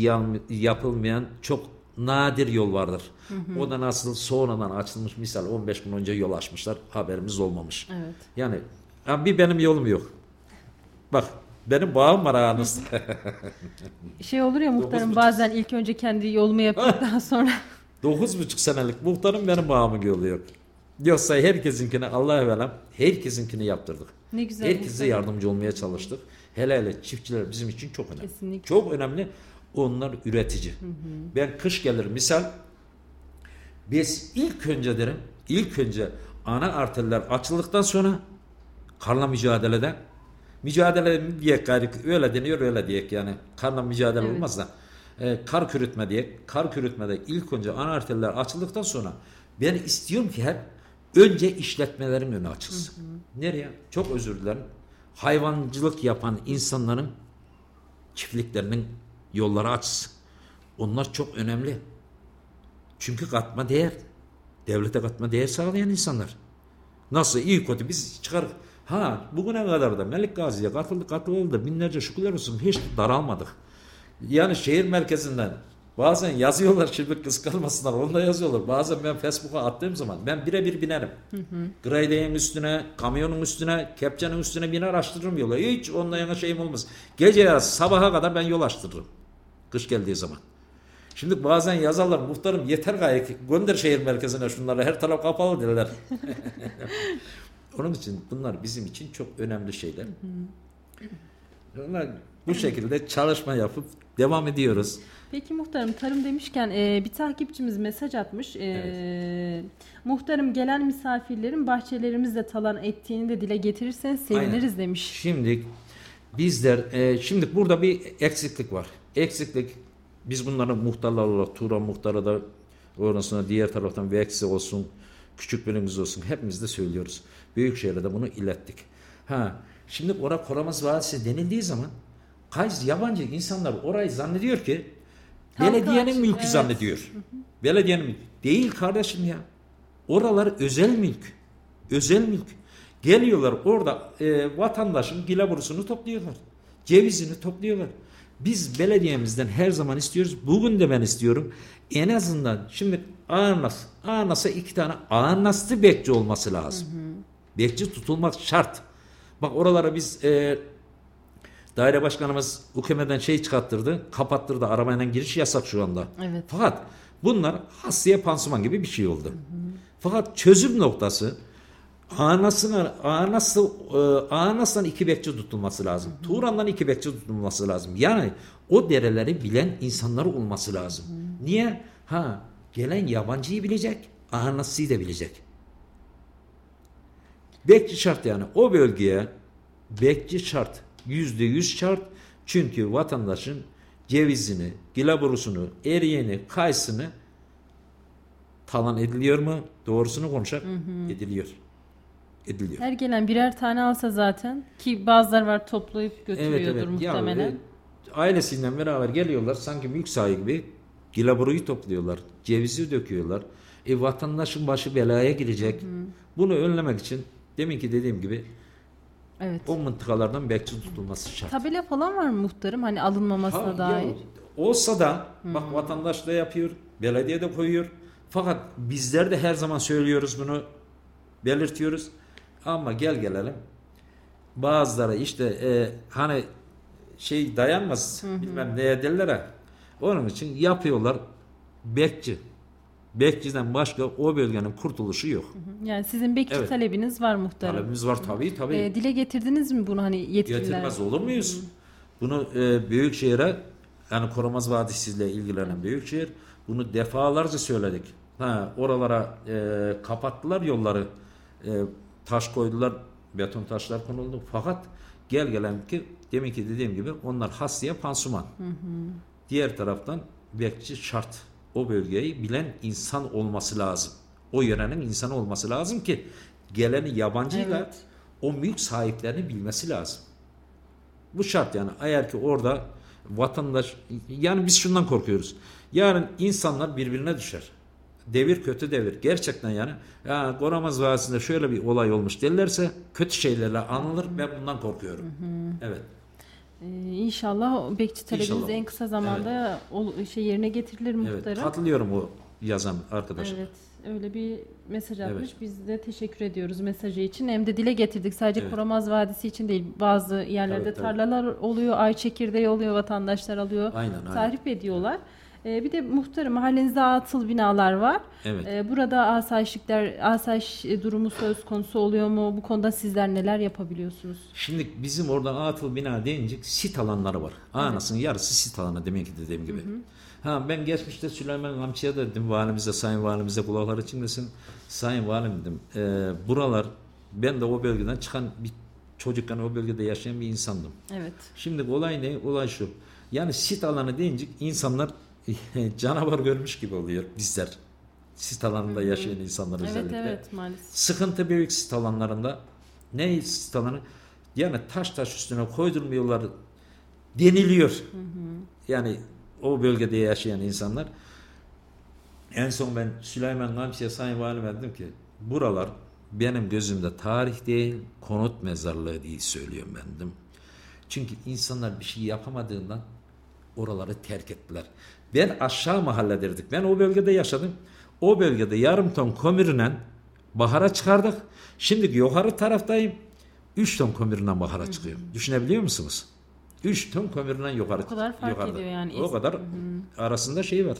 yapılmayan çok nadir yol vardır. O da nasıl sonradan açılmış misal 15 gün önce yol açmışlar haberimiz olmamış. Evet. Yani bir benim yolum yok. Bak benim bağım var Anas'ta. Şey olur ya muhtarım buçuk- bazen ilk önce kendi yolumu yapıp daha sonra 9,5 senelik muhtarım benim bağımın yolu yok. Yoksa herkesinkini Allah evvelem herkesinkini yaptırdık. ne güzel. Herkese muhtarım. yardımcı olmaya çalıştık. Hele hele çiftçiler bizim için çok önemli. Kesinlikle. Çok önemli. Onlar üretici. Ben kış gelir misal biz ilk önce derim ilk önce ana arterler açıldıktan sonra karla mücadeleden mücadele mi diyek gayri öyle deniyor öyle diyek yani karla mücadele Evet. olmaz da e, kar kürütme diyek kar kürütmede ilk önce ana arterler açıldıktan sonra ben istiyorum ki hep önce işletmelerin önü açılsın. Nereye? Çok özür dilerim. Hayvancılık yapan insanların çiftliklerinin yolları açsın. Onlar çok önemli. Çünkü katma değer. Devlete katma değer sağlayan insanlar. Nasıl iyi kötü biz çıkar. Ha bugüne kadar da Melik Gazi'ye katıldı katıldı binlerce şükürler olsun hiç daralmadık. Yani şehir merkezinden bazen yazıyorlar şimdi kıskanmasınlar onu da yazıyorlar. Bazen ben Facebook'a attığım zaman ben birebir binerim. Greydeğin üstüne, kamyonun üstüne, kepçenin üstüne biner açtırırım yolu. Hiç onunla yana şeyim olmaz. Gece yarısı sabaha kadar ben yol açtırırım. Kış geldiği zaman. Şimdi bazen yazarlar muhtarım yeter gayet gönder şehir merkezine şunları her taraf kapalı derler. Onun için bunlar bizim için çok önemli şeyler. Onlar bu şekilde çalışma yapıp devam ediyoruz. Peki muhtarım tarım demişken e, bir takipçimiz mesaj atmış. E, Muhtarım gelen misafirlerin bahçelerimizle talan ettiğini de dile getirirseniz seviniriz Aynen. demiş. Şimdi bizler e, şimdi burada bir eksiklik var. Eksiklik biz bunları muhtarlar olarak Turan muhtarı da orasına diğer taraftan Veksi olsun küçük bölümümüz olsun hepimiz de söylüyoruz. Büyükşehir'e de bunu ilettik. Ha şimdi ora koramaz vadisi denildiği zaman kaç yabancı insanlar orayı zannediyor ki Belediyenin mülkü evet. zannediyor. Belediyenin mülkü. Değil kardeşim ya. Oralar özel mülk. Özel mülk. Geliyorlar orada e, vatandaşın gilaburusunu topluyorlar. Cevizini topluyorlar. Biz belediyemizden her zaman istiyoruz. Bugün de ben istiyorum. En azından şimdi Ağırnas. Ağırnas'a iki tane Ağırnaslı bekçi olması lazım. Bekçi tutulmak şart. Bak oralara biz e, daire başkanımız UKM'den şey çıkarttırdı. Kapattırdı. Arabayla giriş yasak şu anda. Evet. Fakat bunlar hastaya pansuman gibi bir şey oldu. Fakat çözüm noktası Anasına, anası, e, anasından iki bekçi tutulması lazım. Turan'dan iki bekçi tutulması lazım. Yani o dereleri bilen insanlar olması lazım. Niye? Ha gelen yabancıyı bilecek, anasıyı da bilecek. Bekçi şart yani o bölgeye bekçi şart. Yüzde yüz şart. Çünkü vatandaşın cevizini, gilaburusunu, eriyeni, kayısını talan ediliyor mu? Doğrusunu konuşak. Ediliyor. Ediliyor. Her gelen birer tane alsa zaten ki bazıları var toplayıp götürüyordur Ya, muhtemelen. e, ailesiyle beraber geliyorlar sanki mülk sahibi gibi gilaburuyu topluyorlar. Cevizi döküyorlar. E vatandaşın başı belaya girecek. Bunu önlemek için demin ki dediğim gibi evet. o mıntıkalardan bekçi tutulması şart. Tabela falan var mı muhtarım? Hani alınmamasına Ha, dair. ya, olsa da bak vatandaş da yapıyor, belediye de koyuyor. Fakat bizler de her zaman söylüyoruz bunu, belirtiyoruz. Ama gel gelelim. Bazıları işte e, hani şey dayanmaz bilmem neye derler ha. Onun için yapıyorlar bekçi. Bekçiden başka o bölgenin kurtuluşu yok. Yani sizin bekçi Evet. talebiniz var muhtarım. Talebimiz var tabii tabii. Ee, dile getirdiniz mi bunu hani yetkililer? Getirmez olur muyuz? Bunu e, Büyükşehir'e yani Korumaz Vadisi'yle ilgilenen Büyükşehir bunu defalarca söyledik. Ha, oralara e, kapattılar yolları. E, taş koydular, beton taşlar konuldu. Fakat gel gelen ki demin ki dediğim gibi onlar hastaya pansuman. Diğer taraftan bekçi şart. O bölgeyi bilen insan olması lazım. O yörenin insanı olması lazım ki geleni yabancıyla Evet. o mülk sahiplerini bilmesi lazım. Bu şart yani. Eğer ki orada vatandaş yani biz şundan korkuyoruz. Yarın insanlar birbirine düşer. Devir kötü devir. Gerçekten yani ya Goramaz Vadisi'nde şöyle bir olay olmuş derlerse kötü şeylerle anılır. Ben bundan korkuyorum. Evet. Ee, inşallah bekçi talebiniz İnşallah. en kısa zamanda ol- şey yerine getirilir Evet. muhtarım. Katılıyorum o yazan arkadaşa. Evet. Öyle bir mesaj atmış. Evet. Biz de teşekkür ediyoruz mesajı için. Hem de dile getirdik. Sadece Evet. Koramaz Vadisi için değil. Bazı yerlerde tabii. tarlalar oluyor, ay çekirdeği oluyor, vatandaşlar alıyor. Aynen, aynen. Tahrip ediyorlar. Ee, bir de muhtarım mahallenizde atıl binalar var. Evet. Ee, burada asayişlikler, asayiş e, durumu söz konusu oluyor mu? Bu konuda sizler neler yapabiliyorsunuz? Şimdi bizim orada atıl bina deyince sit alanları var. Anasının yarısı sit alanı demek ki dediğim gibi. Ha ben geçmişte Süleyman Gamçı'ya da dedim valimize, sayın valimize kulakları çınlasın. Sayın valim dedim. e, buralar ben de o bölgeden çıkan bir çocukken o bölgede yaşayan bir insandım. Evet. Şimdi olay ne? Olay şu. Yani sit alanı deyince insanlar canavar görmüş gibi oluyor bizler. Sit alanında yaşayan insanlar Evet özellikle. evet maalesef. Sıkıntı büyük sit alanlarında. Ne sit alanı? Yani taş taş üstüne koydurmuyorlar deniliyor. Yani o bölgede yaşayan insanlar. En son ben Süleyman Gamsi'ye Sayın Valime dedim ki buralar benim gözümde tarih değil konut mezarlığı değil söylüyorum ben dedim. Çünkü insanlar bir şey yapamadığından oraları terk ettiler. Ben aşağı mahalle derdik. Ben o bölgede yaşadım. O bölgede yarım ton kömürle bahara çıkardık. Şimdi yukarı taraftayım. 3 ton kömürle bahara çıkıyorum. Düşünebiliyor musunuz? 3 ton kömürle yukarı O kadar fark yukarıda. ediyor yani. O kadar arasında şey var.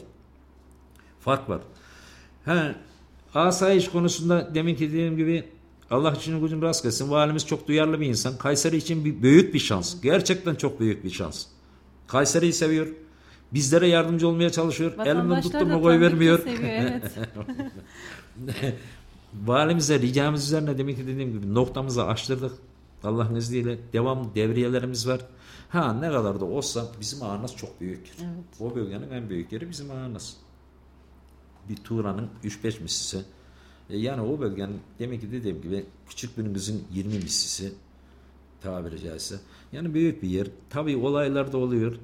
Fark var. He, asayiş konusunda deminki dediğim gibi Allah için gücün rast gelsin. Valimiz çok duyarlı bir insan. Kayseri için bir, büyük bir şans. Gerçekten çok büyük bir şans. Kayseri'yi seviyor. Bizlere yardımcı olmaya çalışıyor. Elimden Vatandaşlar tuttu da mu koy vermiyor. Seviyor, evet. Valimize ricamız üzerine demek ki dediğim gibi noktamızı açtırdık. Allah'ın izniyle devam devriyelerimiz var. Ha ne kadar da olsa bizim ağırnaz çok büyük. Evet. O bölgenin en büyük yeri bizim ağırnaz. Bir Tuğra'nın 3-5 mislisi. E yani o bölgenin demek ki dediğim gibi küçük bir kızın 20 mislisi tabiri caizse. Yani büyük bir yer. Tabii olaylar da oluyor.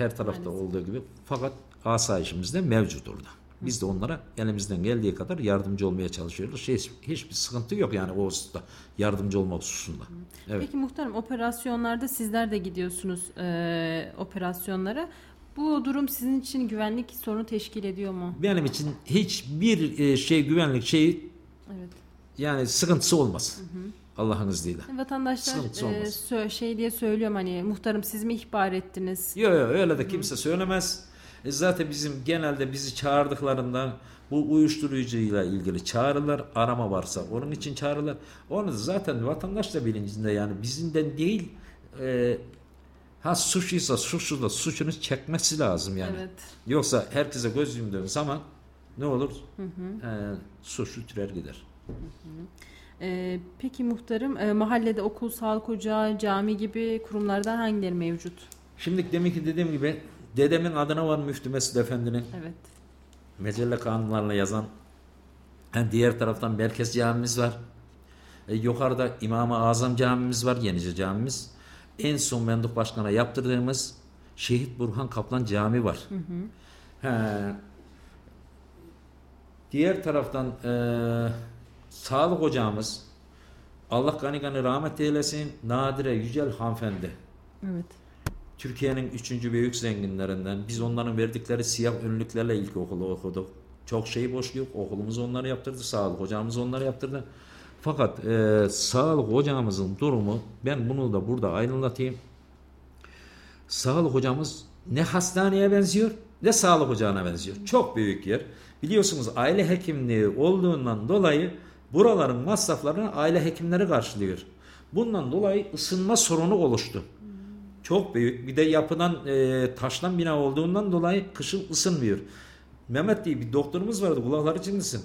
Her tarafta Maalesef. olduğu gibi. Fakat asayişimiz de mevcut orada. Biz de onlara elimizden geldiği kadar yardımcı olmaya çalışıyoruz. Şey, hiçbir sıkıntı yok yani o hususta. Yardımcı olma hususunda. Evet. Peki muhtarım operasyonlarda sizler de gidiyorsunuz e, operasyonlara. Bu durum sizin için güvenlik sorunu teşkil ediyor mu? Benim için hiçbir e, şey güvenlik şeyi Evet. yani sıkıntısı olmaz. Allah'ın izniyle. Vatandaşlar e, sö- şey diye söylüyorum hani muhtarım siz mi ihbar ettiniz? Yok yok öyle de kimse söylemez. E zaten bizim genelde bizi çağırdıklarında bu uyuşturucuyla ilgili çağrılar, arama varsa onun için çağrılar. Onu zaten vatandaş da bilincinde yani bizimden değil e, ha suçluysa suçlu da suçunu çekmesi lazım yani. Evet. Yoksa herkese göz yumduğun zaman ne olur? E, suçlu türer gider. Ee, peki muhtarım e, mahallede okul, sağlık ocağı, cami gibi kurumlardan hangileri mevcut? Şimdi demin ki dediğim gibi dedemin adına var Müftü Mesud Efendi'nin Evet. mecelle kanunlarla yazan. Yani diğer taraftan Merkez Camimiz var. E, yukarıda İmam-ı Azam Camimiz var, Yenice Camimiz. En son Menduk Başkan'a yaptırdığımız Şehit Burhan Kaplan Cami var. He. Diğer taraftan e, sağlık ocağımız Allah gani gani rahmet eylesin Nadire Yücel hanımefendi. Evet. Türkiye'nin üçüncü büyük zenginlerinden. Biz onların verdikleri siyah önlüklerle ilkokulu okuduk. Çok şey boşluk. Okulumuz onları yaptırdı. Sağlık hocamız onları yaptırdı. Fakat e, sağlık hocamızın durumu ben bunu da burada aydınlatayım. Sağlık hocamız ne hastaneye benziyor ne sağlık ocağına benziyor. Çok büyük yer. Biliyorsunuz aile hekimliği olduğundan dolayı buraların masraflarını aile hekimleri karşılıyor. Bundan dolayı ısınma sorunu oluştu. Çok büyük. Bir de yapıdan e, taştan bina olduğundan dolayı kışın ısınmıyor. Mehmet diye bir doktorumuz vardı. Kulakları çınlasın.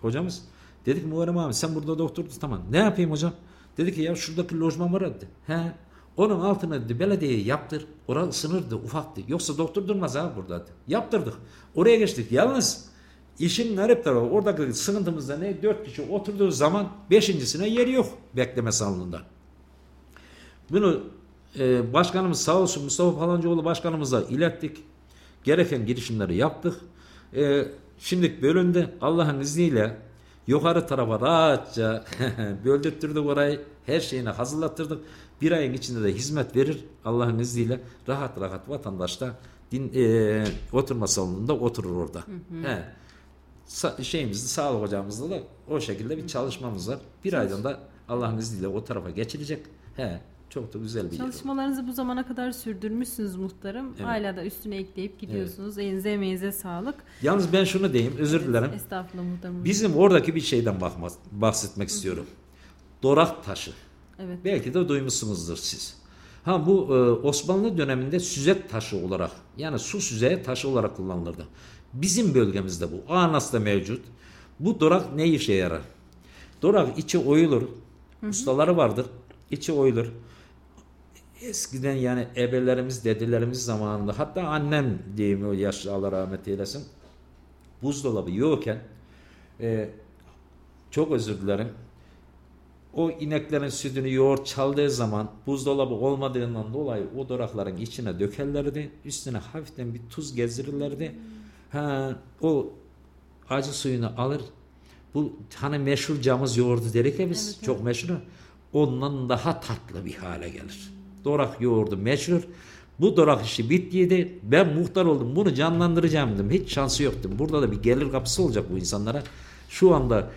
Hocamız. Dedik Muharrem abi sen burada doktordu tamam. Ne yapayım hocam? Dedi ki ya şuradaki lojman var dedi. He. Onun altına dedi belediye yaptır. Orası ısınırdı ufaktı. Yoksa doktor durmaz abi burada dedi. Yaptırdık. Oraya geçtik. Yalnız işin garip tarafı oradaki sıkıntımızda ne? Dört kişi oturduğu zaman beşincisine yeri yok bekleme salonunda. Bunu e, başkanımız sağ olsun Mustafa Palancıoğlu başkanımıza ilettik. Gereken girişimleri yaptık. E, şimdi bölündü. Allah'ın izniyle yukarı tarafa rahatça böldürttürdük orayı. Her şeyini hazırlattırdık. Bir ayın içinde de hizmet verir. Allah'ın izniyle rahat rahat vatandaş da din, e, oturma salonunda oturur orada. He. Şeyimizde sağlık ocağımızda da o şekilde bir çalışmamız var. Bir aydan da Allah'ın izniyle o tarafa geçilecek. He. Çok da güzel bir yer. Çalışmalarınızı bu zamana kadar sürdürmüşsünüz muhtarım. Evet. Hala da üstüne ekleyip gidiyorsunuz. Elinize emeğinize sağlık. Yalnız ben şunu diyeyim, özür dilerim. Estağfurullah muhtarım. Bizim oradaki bir şeyden bakma, bahsetmek istiyorum. Dorak taşı. Evet. Belki de duymuşsunuzdur siz. Ha bu e, Osmanlı döneminde süzet taşı olarak yani su süzeye taşı olarak kullanılırdı. Bizim bölgemizde bu. Anas'ta mevcut. Bu dorak ne işe yarar? Dorak içi oyulur. Ustaları vardır. İçi oyulur. Eskiden yani ebelerimiz, dedelerimiz zamanında hatta annem diyeyim o yaşlı Allah rahmet eylesin. Buzdolabı yokken e, çok özür dilerim. O ineklerin sütünü yoğurt çaldığı zaman buzdolabı olmadığından dolayı o dorakların içine dökerlerdi. Üstüne hafiften bir tuz gezdirirlerdi. Ha, o acı suyunu alır. Bu hani meşhur camız yoğurdu dedik ya biz. Evet, çok meşhur. Ondan daha tatlı bir hale gelir. Dorak yoğurdu meşhur. Bu dorak işi bittiydi. Ben muhtar oldum. Bunu canlandıracağım dedim. Hiç şansı yoktu. Burada da bir gelir kapısı olacak bu insanlara. Şu anda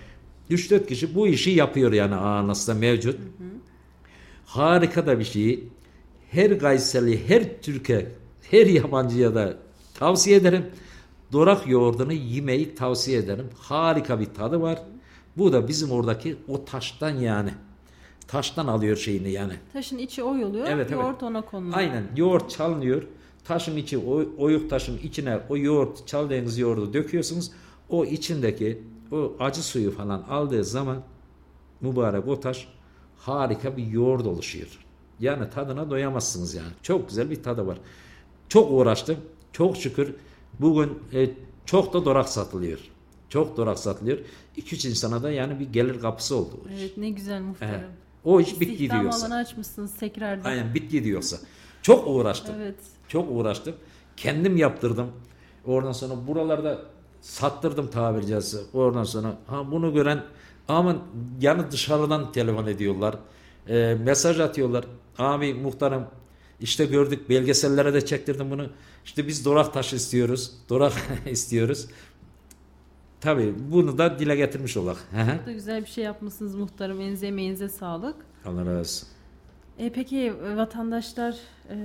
3-4 kişi bu işi yapıyor yani Anas'ta mevcut. Harika da bir şey. Her Kayseri, her Türkiye, her yabancıya da tavsiye ederim. Dorak yoğurdunu yemeyi tavsiye ederim. Harika bir tadı var. Bu da bizim oradaki o taştan yani. Taştan alıyor şeyini yani. Taşın içi oy oluyor. Evet, evet. yoğurt ona konuluyor. Aynen yoğurt çalınıyor. Taşın içi o oyuk taşın içine o yoğurt çaldığınız yoğurdu döküyorsunuz. O içindeki o acı suyu falan aldığı zaman mübarek o taş harika bir yoğurt oluşuyor. Yani tadına doyamazsınız yani. Çok güzel bir tadı var. Çok uğraştım. Çok şükür bugün e, çok da dorak satılıyor. Çok dorak satılıyor. 2-3 insana da yani bir gelir kapısı oldu. Evet ne güzel muhtarım. Evet. O iş İstihdam diyorsa. alanı açmışsınız tekrardan. Aynen bitti diyorsa. Çok uğraştım. Evet. Çok uğraştım. Kendim yaptırdım. Oradan sonra buralarda sattırdım tabiri caizse. Oradan sonra ha bunu gören aman yanı dışarıdan telefon ediyorlar. Ee, mesaj atıyorlar. Abi muhtarım işte gördük belgesellere de çektirdim bunu. İşte biz dorak taşı istiyoruz. Dorak istiyoruz. Tabii bunu da dile getirmiş olak. Çok da güzel bir şey yapmışsınız muhtarım. Elinize emeğinize sağlık. Allah razı olsun. E peki vatandaşlar e,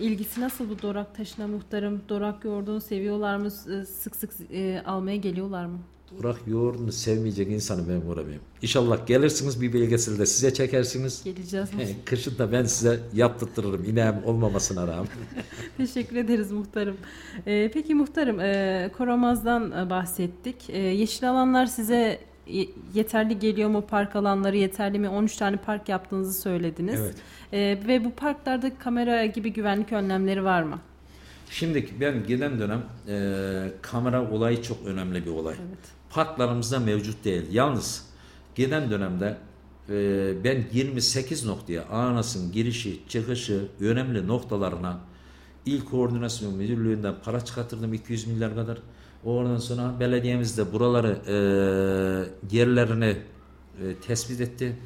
ilgisi nasıl bu dorak taşına muhtarım? Dorak yoğurdunu seviyorlar mı? Sık sık e, almaya geliyorlar mı? Dorak yoğurdunu sevmeyecek insanı ben vuramıyorum. İnşallah gelirsiniz bir belgeseli de size çekersiniz. Geleceğiz. He, Kışın da ben size yaptırtırırım ineğim olmamasına rağmen. Teşekkür ederiz muhtarım. E, peki muhtarım e, Koramaz'dan e, bahsettik. E, yeşil alanlar size yeterli geliyor mu park alanları yeterli mi 13 tane park yaptığınızı söylediniz. Evet. E, ve bu parklarda kamera gibi güvenlik önlemleri var mı? Şimdi ben gelen dönem e, kamera olayı çok önemli bir olay. Evet. Parklarımızda mevcut değil. Yalnız gelen dönemde e, ben 28 noktaya ANAS'ın girişi, çıkışı, önemli noktalarına İl Koordinasyon Müdürlüğü'nden para çıkarttırdım 200 milyar kadar. Oradan sonra belediyemiz de buraları e, yerlerini e, tespit etti.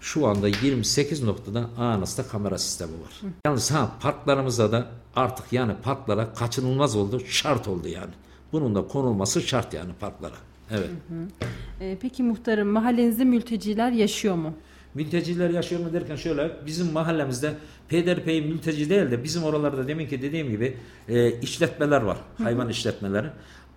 Şu anda 28 noktada ANAS'ta kamera sistemi var. Hı. Yalnız ha parklarımızda da artık yani parklara kaçınılmaz oldu, şart oldu yani. Bunun da konulması şart yani parklara. Evet. Hı hı. E, peki muhtarım mahallenizde mülteciler yaşıyor mu? Mülteciler yaşıyor mu derken şöyle bizim mahallemizde peyderpey mülteci değil de bizim oralarda demin ki dediğim gibi e, işletmeler var. Hayvan hı hı. işletmeleri.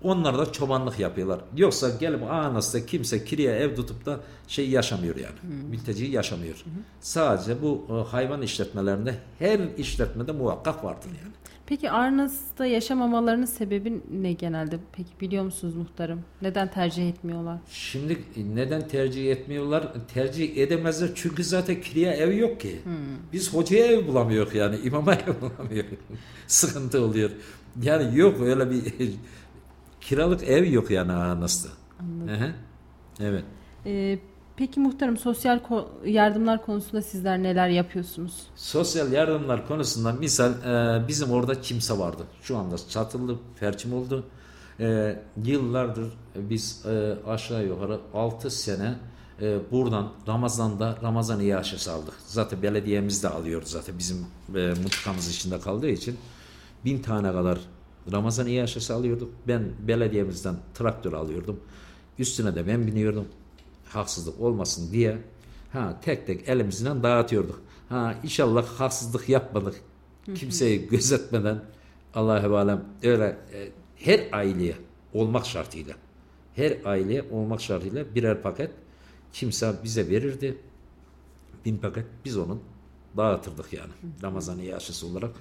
Onlar da çobanlık yapıyorlar. Yoksa gelip anasında kimse kiriye ev tutup da şey yaşamıyor yani. Hı. Mülteci yaşamıyor. Hı. Sadece bu e, hayvan işletmelerinde her işletmede muhakkak vardır yani. Peki Arnas'ta yaşamamalarının sebebi ne genelde? Peki biliyor musunuz muhtarım? Neden tercih etmiyorlar? Şimdi e, neden tercih etmiyorlar? Tercih edemezler çünkü zaten kiriye ev yok ki. Hmm. Biz hocaya ev bulamıyoruz yani imama ev bulamıyoruz. Sıkıntı oluyor. Yani yok öyle bir kiralık ev yok yani Arnas'ta. Anladım. Evet. Ee, Peki muhtarım sosyal yardımlar konusunda sizler neler yapıyorsunuz? Sosyal yardımlar konusunda misal e, bizim orada kimse vardı. Şu anda çatıldı, perçim oldu. E, yıllardır biz e, aşağı yukarı 6 sene e, buradan Ramazan'da Ramazan iaşesi aldık. Zaten belediyemiz de alıyordu zaten bizim e, mutfakamız içinde kaldığı için. Bin tane kadar Ramazan iaşesi alıyorduk. Ben belediyemizden traktör alıyordum. Üstüne de ben biniyordum haksızlık olmasın diye ha tek tek elimizden dağıtıyorduk. Ha inşallah haksızlık yapmadık. Kimseyi gözetmeden Allah'a alem öyle e, her aileye olmak şartıyla her aileye olmak şartıyla birer paket kimse bize verirdi. Bin paket biz onun dağıtırdık yani. Ramazan yaşısı olarak.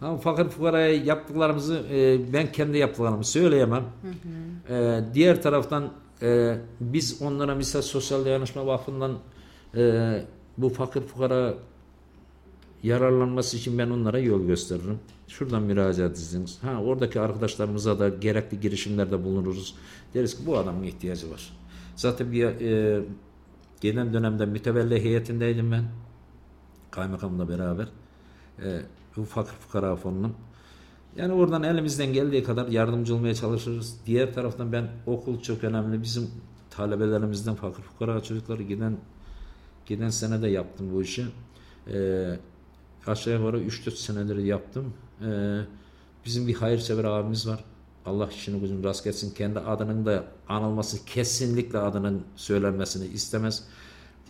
Ama fakir fukaraya yaptıklarımızı e, ben kendi yaptıklarımı söyleyemem. Hı hı. E, diğer taraftan e, biz onlara misal Sosyal Dayanışma Vakfı'ndan e, bu fakir fukara yararlanması için ben onlara yol gösteririm. Şuradan müracaat ediniz. Ha oradaki arkadaşlarımıza da gerekli girişimlerde bulunuruz. Deriz ki bu adamın ihtiyacı var. Zaten bir e, gelen dönemde mütevelli heyetindeydim ben. Kaymakamla beraber. E, bu fakir fukara fonunun yani oradan elimizden geldiği kadar yardımcı olmaya çalışırız. Diğer taraftan ben okul çok önemli. Bizim talebelerimizden fakir fukara çocukları giden giden sene de yaptım bu işi. Ee, aşağı yukarı 3-4 senedir yaptım. Ee, bizim bir hayırsever abimiz var. Allah işini gücünü rast gelsin. Kendi adının da anılması kesinlikle adının söylenmesini istemez.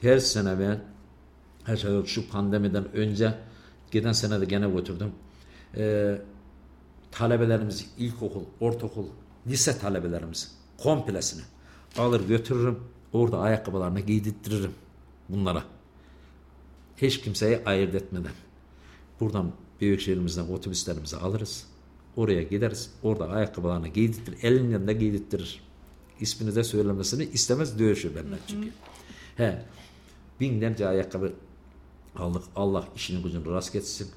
Her sene ben aşağı şu pandemiden önce giden sene de gene götürdüm. Ee, talebelerimizi ilkokul, ortaokul, lise talebelerimizi komplesini alır götürürüm. Orada ayakkabılarını giydirtirim bunlara. Hiç kimseye ayırt etmeden. Buradan büyük şehrimizden otobüslerimizi alırız. Oraya gideriz. Orada ayakkabılarını giydirtir. Elinden de giydirtirir. İsmini de söylemesini istemez dövüşür benimle çünkü. He. Binlerce ayakkabı aldık. Allah işini gücünü rast getirsin.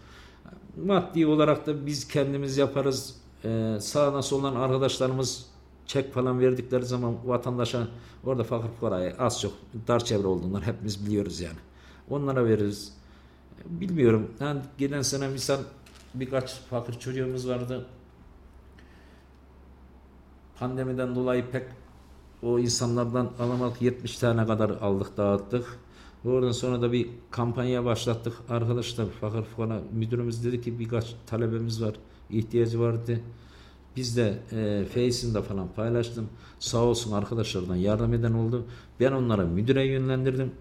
Maddi olarak da biz kendimiz yaparız. Ee, sağdan soldan arkadaşlarımız çek falan verdikleri zaman vatandaşa orada fakir fukaraya az çok dar çevre olduğundan hepimiz biliyoruz yani. Onlara veririz. Bilmiyorum. Yani gelen sene misal birkaç fakir çocuğumuz vardı. Pandemiden dolayı pek o insanlardan alamadık 70 tane kadar aldık dağıttık. Oradan sonra da bir kampanya başlattık. Arkadaşlar fakir fukara müdürümüz dedi ki birkaç talebemiz var. ihtiyacı vardı. Biz de e, Face'imde falan paylaştım. Sağ olsun arkadaşlardan yardım eden oldu. Ben onlara müdüre yönlendirdim.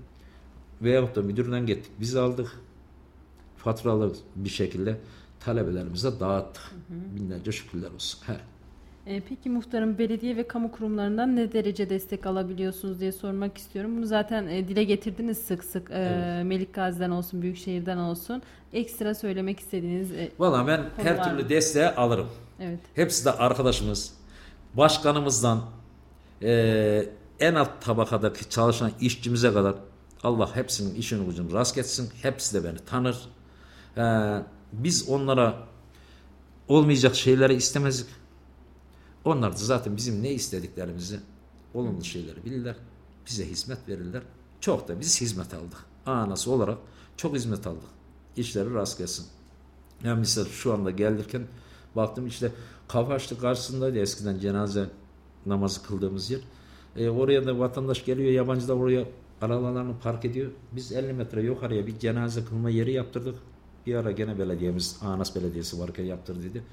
Veyahut da müdürden gittik. Biz aldık. Faturalı bir şekilde talebelerimize dağıttık. Hı hı. Binlerce şükürler olsun. He. E, peki muhtarım belediye ve kamu kurumlarından ne derece destek alabiliyorsunuz diye sormak istiyorum. Bunu zaten e, dile getirdiniz sık sık. E, evet. Melik Gazi'den olsun, Büyükşehir'den olsun. Ekstra söylemek istediğiniz e, Valla ben her türlü desteği alırım. Evet. Hepsi de arkadaşımız. Başkanımızdan, e, en alt tabakadaki çalışan işçimize kadar Allah hepsinin işini gücünü rast getsin. Hepsi de beni tanır. Biz onlara olmayacak şeyleri istemezdik. Onlar da zaten bizim ne istediklerimizi olumlu şeyleri bilirler. Bize hizmet verirler. Çok da biz hizmet aldık. Anası olarak çok hizmet aldık. İşleri rast gelsin. Yani misal şu anda gelirken baktım işte Kavaşlı karşısındaydı eskiden cenaze namazı kıldığımız yer. E, oraya da vatandaş geliyor, yabancı da oraya arabalarını park ediyor. Biz 50 metre yukarıya bir cenaze kılma yeri yaptırdık. Bir ara gene belediyemiz, Anas Belediyesi varken yaptırdıydı. Orada,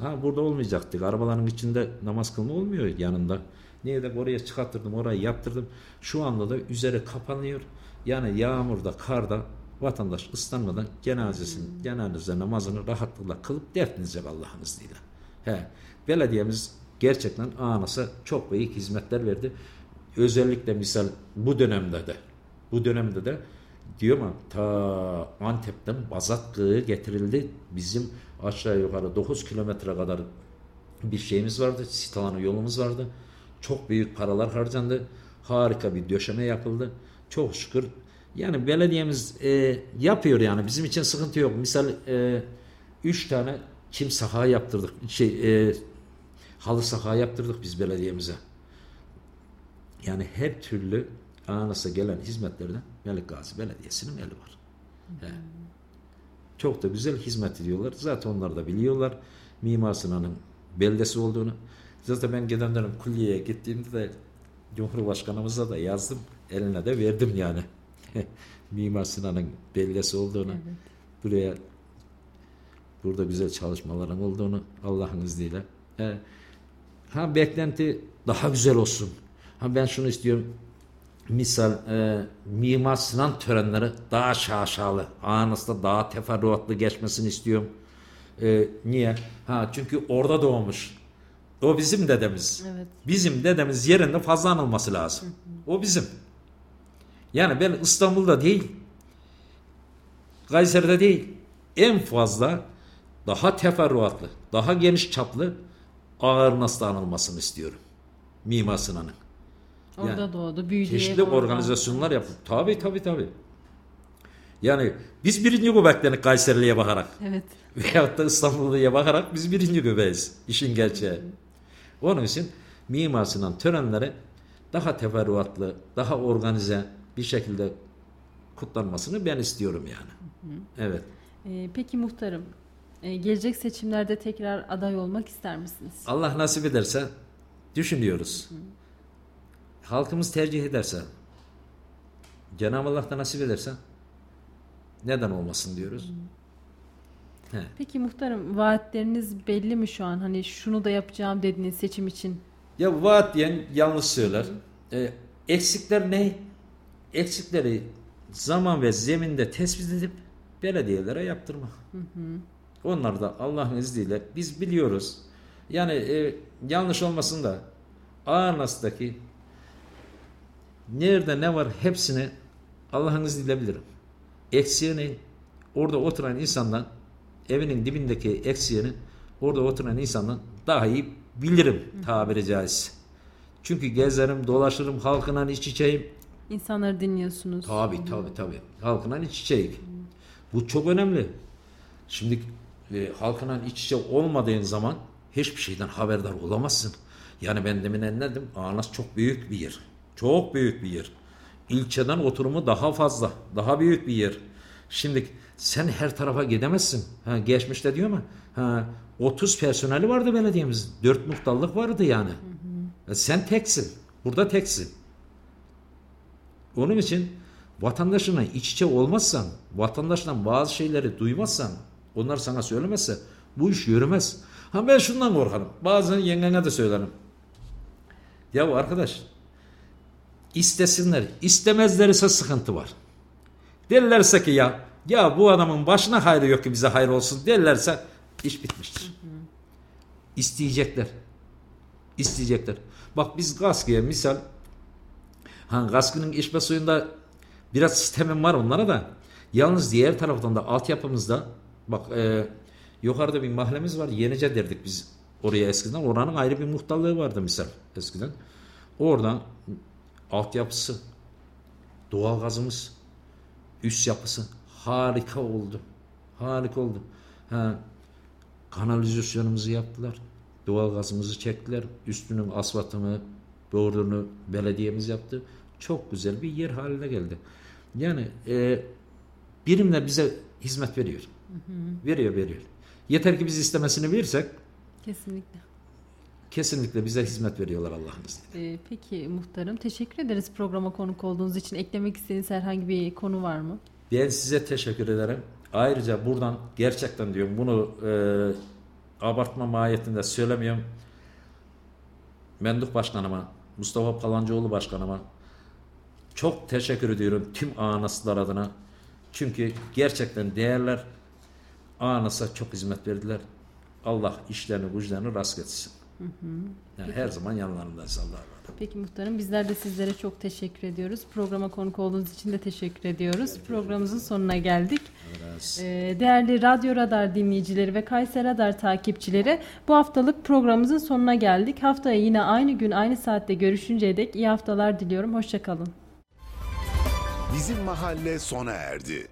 ha burada olmayacaktık. Arabaların içinde namaz kılma olmuyor yanında. Niye de oraya çıkarttırdım, orayı yaptırdım. Şu anda da üzeri kapanıyor. Yani yağmurda, karda vatandaş ıslanmadan cenazesini, cenaze namazını rahatlıkla kılıp defnedecek Allah'ın izniyle. He, belediyemiz gerçekten Anas'a çok büyük hizmetler verdi. Özellikle misal bu dönemde de bu dönemde de diyor mu ta Antep'ten Bazat Kığı getirildi. Bizim aşağı yukarı 9 kilometre kadar bir şeyimiz vardı. Sit alanı yolumuz vardı. Çok büyük paralar harcandı. Harika bir döşeme yapıldı. Çok şükür. Yani belediyemiz e, yapıyor yani. Bizim için sıkıntı yok. Misal e, üç tane kim saha yaptırdık. Şey, e, halı saha yaptırdık biz belediyemize. Yani her türlü Anas'a gelen hizmetlerden Melik Gazi Belediyesi'nin eli var. He. Çok da güzel hizmet ediyorlar. Zaten onlar da biliyorlar Mimar Sinan'ın beldesi olduğunu. Zaten ben giden dönem kulliyeye gittiğimde de Cumhurbaşkanımıza da yazdım. Eline de verdim yani. Mimar Sinan'ın beldesi olduğunu. Evet. Buraya burada güzel çalışmaların olduğunu Allah'ın izniyle. He. Ha beklenti daha güzel olsun. Ha ben şunu istiyorum misal e, Mimar Sinan törenleri daha şaşalı, anısında daha teferruatlı geçmesini istiyorum. E, niye? Ha çünkü orada doğmuş. O bizim dedemiz. Evet. Bizim dedemiz yerinde fazla anılması lazım. Hı hı. O bizim. Yani ben İstanbul'da değil, Kayseri'de değil, en fazla daha teferruatlı, daha geniş çaplı ağır nasıl anılmasını istiyorum. Mimar Sinan'ın. Orada yani, doğdu. Büyüdüğü çeşitli organizasyonlar yapıp. Tabi tabi tabi. Yani biz birinci göbeklenik Kayserili'ye bakarak. Evet. Veyahut da İstanbullu'ya bakarak biz birinci göbeğiz. İşin gerçeği. Onun için Mimar Sinan törenleri daha teferruatlı, daha organize bir şekilde kutlanmasını ben istiyorum yani. Hı hı. Evet. Ee, peki muhtarım, e, gelecek seçimlerde tekrar aday olmak ister misiniz? Allah nasip ederse düşünüyoruz. Hı hı halkımız tercih ederse, Cenab-ı Allah da nasip ederse neden olmasın diyoruz. He. Peki muhtarım vaatleriniz belli mi şu an? Hani şunu da yapacağım dediğiniz seçim için. Ya vaat diyen yanlış söyler. Ee, eksikler ne? Eksikleri zaman ve zeminde tespit edip belediyelere yaptırmak. Hı hı. Onlar da Allah'ın izniyle biz biliyoruz. Yani e, yanlış olmasın da Ağırnas'taki Nerede ne var hepsini Allah'ın izniyle bilirim. Eksiği ne? Orada oturan insandan evinin dibindeki eksiğini orada oturan insandan daha iyi bilirim tabiri caizse. Çünkü gezerim, dolaşırım, halkına iç içeyim. İnsanları dinliyorsunuz. Tabi tabi tabi. Halkına iç içeyim. Bu çok önemli. Şimdi e, halkına iç içe olmadığın zaman hiçbir şeyden haberdar olamazsın. Yani ben demin anladım. Anas çok büyük bir yer. Çok büyük bir yer. İlçeden oturumu daha fazla. Daha büyük bir yer. Şimdi sen her tarafa gidemezsin. Ha, geçmişte diyor mu? Ha, 30 personeli vardı belediyemizin. 4 muhtarlık vardı yani. Hı hı. E, sen teksin. Burada teksin. Onun için vatandaşına iç içe olmazsan, vatandaştan bazı şeyleri duymazsan, onlar sana söylemezse bu iş yürümez. Ha ben şundan korkarım. Bazen yengene de söylerim. Ya arkadaş İstesinler. İstemezler ise sıkıntı var. Derlerse ki ya ya bu adamın başına hayrı yok ki bize hayır olsun derlerse iş bitmiştir. Hı hı. İsteyecekler. İsteyecekler. Bak biz Gaski'ye misal ha Gaski'nin içme suyunda biraz sistemim var onlara da yalnız diğer taraftan da altyapımızda bak e, yukarıda bir mahallemiz var. Yenice derdik biz oraya eskiden. Oranın ayrı bir muhtarlığı vardı misal eskiden. Oradan altyapısı, doğalgazımız, üst yapısı harika oldu. Harika oldu. Ha, kanalizasyonumuzu yaptılar. Doğalgazımızı çektiler. Üstünün asfaltını, borunu belediyemiz yaptı. Çok güzel bir yer haline geldi. Yani e, birimler bize hizmet veriyor. Veriyor, veriyor. Yeter ki biz istemesini verirsek Kesinlikle. Kesinlikle bize hizmet veriyorlar Allah'ın izniyle. Ee, peki muhtarım teşekkür ederiz programa konuk olduğunuz için. Eklemek istediğiniz herhangi bir konu var mı? Ben size teşekkür ederim. Ayrıca buradan gerçekten diyorum bunu e, abartma mahiyetinde söylemiyorum. Menduh Başkanıma, Mustafa Palancıoğlu Başkanıma çok teşekkür ediyorum tüm Anasılar adına. Çünkü gerçekten değerler Anas'a çok hizmet verdiler. Allah işlerini güçlerini rast getirsin. Yani her zaman yanlarındayız Allah'a. Peki muhtarım bizler de sizlere çok teşekkür ediyoruz. Programa konuk olduğunuz için de teşekkür ediyoruz. Programımızın sonuna geldik. Biraz- Ee, Değerli Radyo Radar dinleyicileri ve Kayser Radar takipçileri bu haftalık programımızın sonuna geldik. Haftaya yine aynı gün aynı saatte görüşünceye dek iyi haftalar diliyorum. Hoşçakalın. Bizim mahalle sona erdi.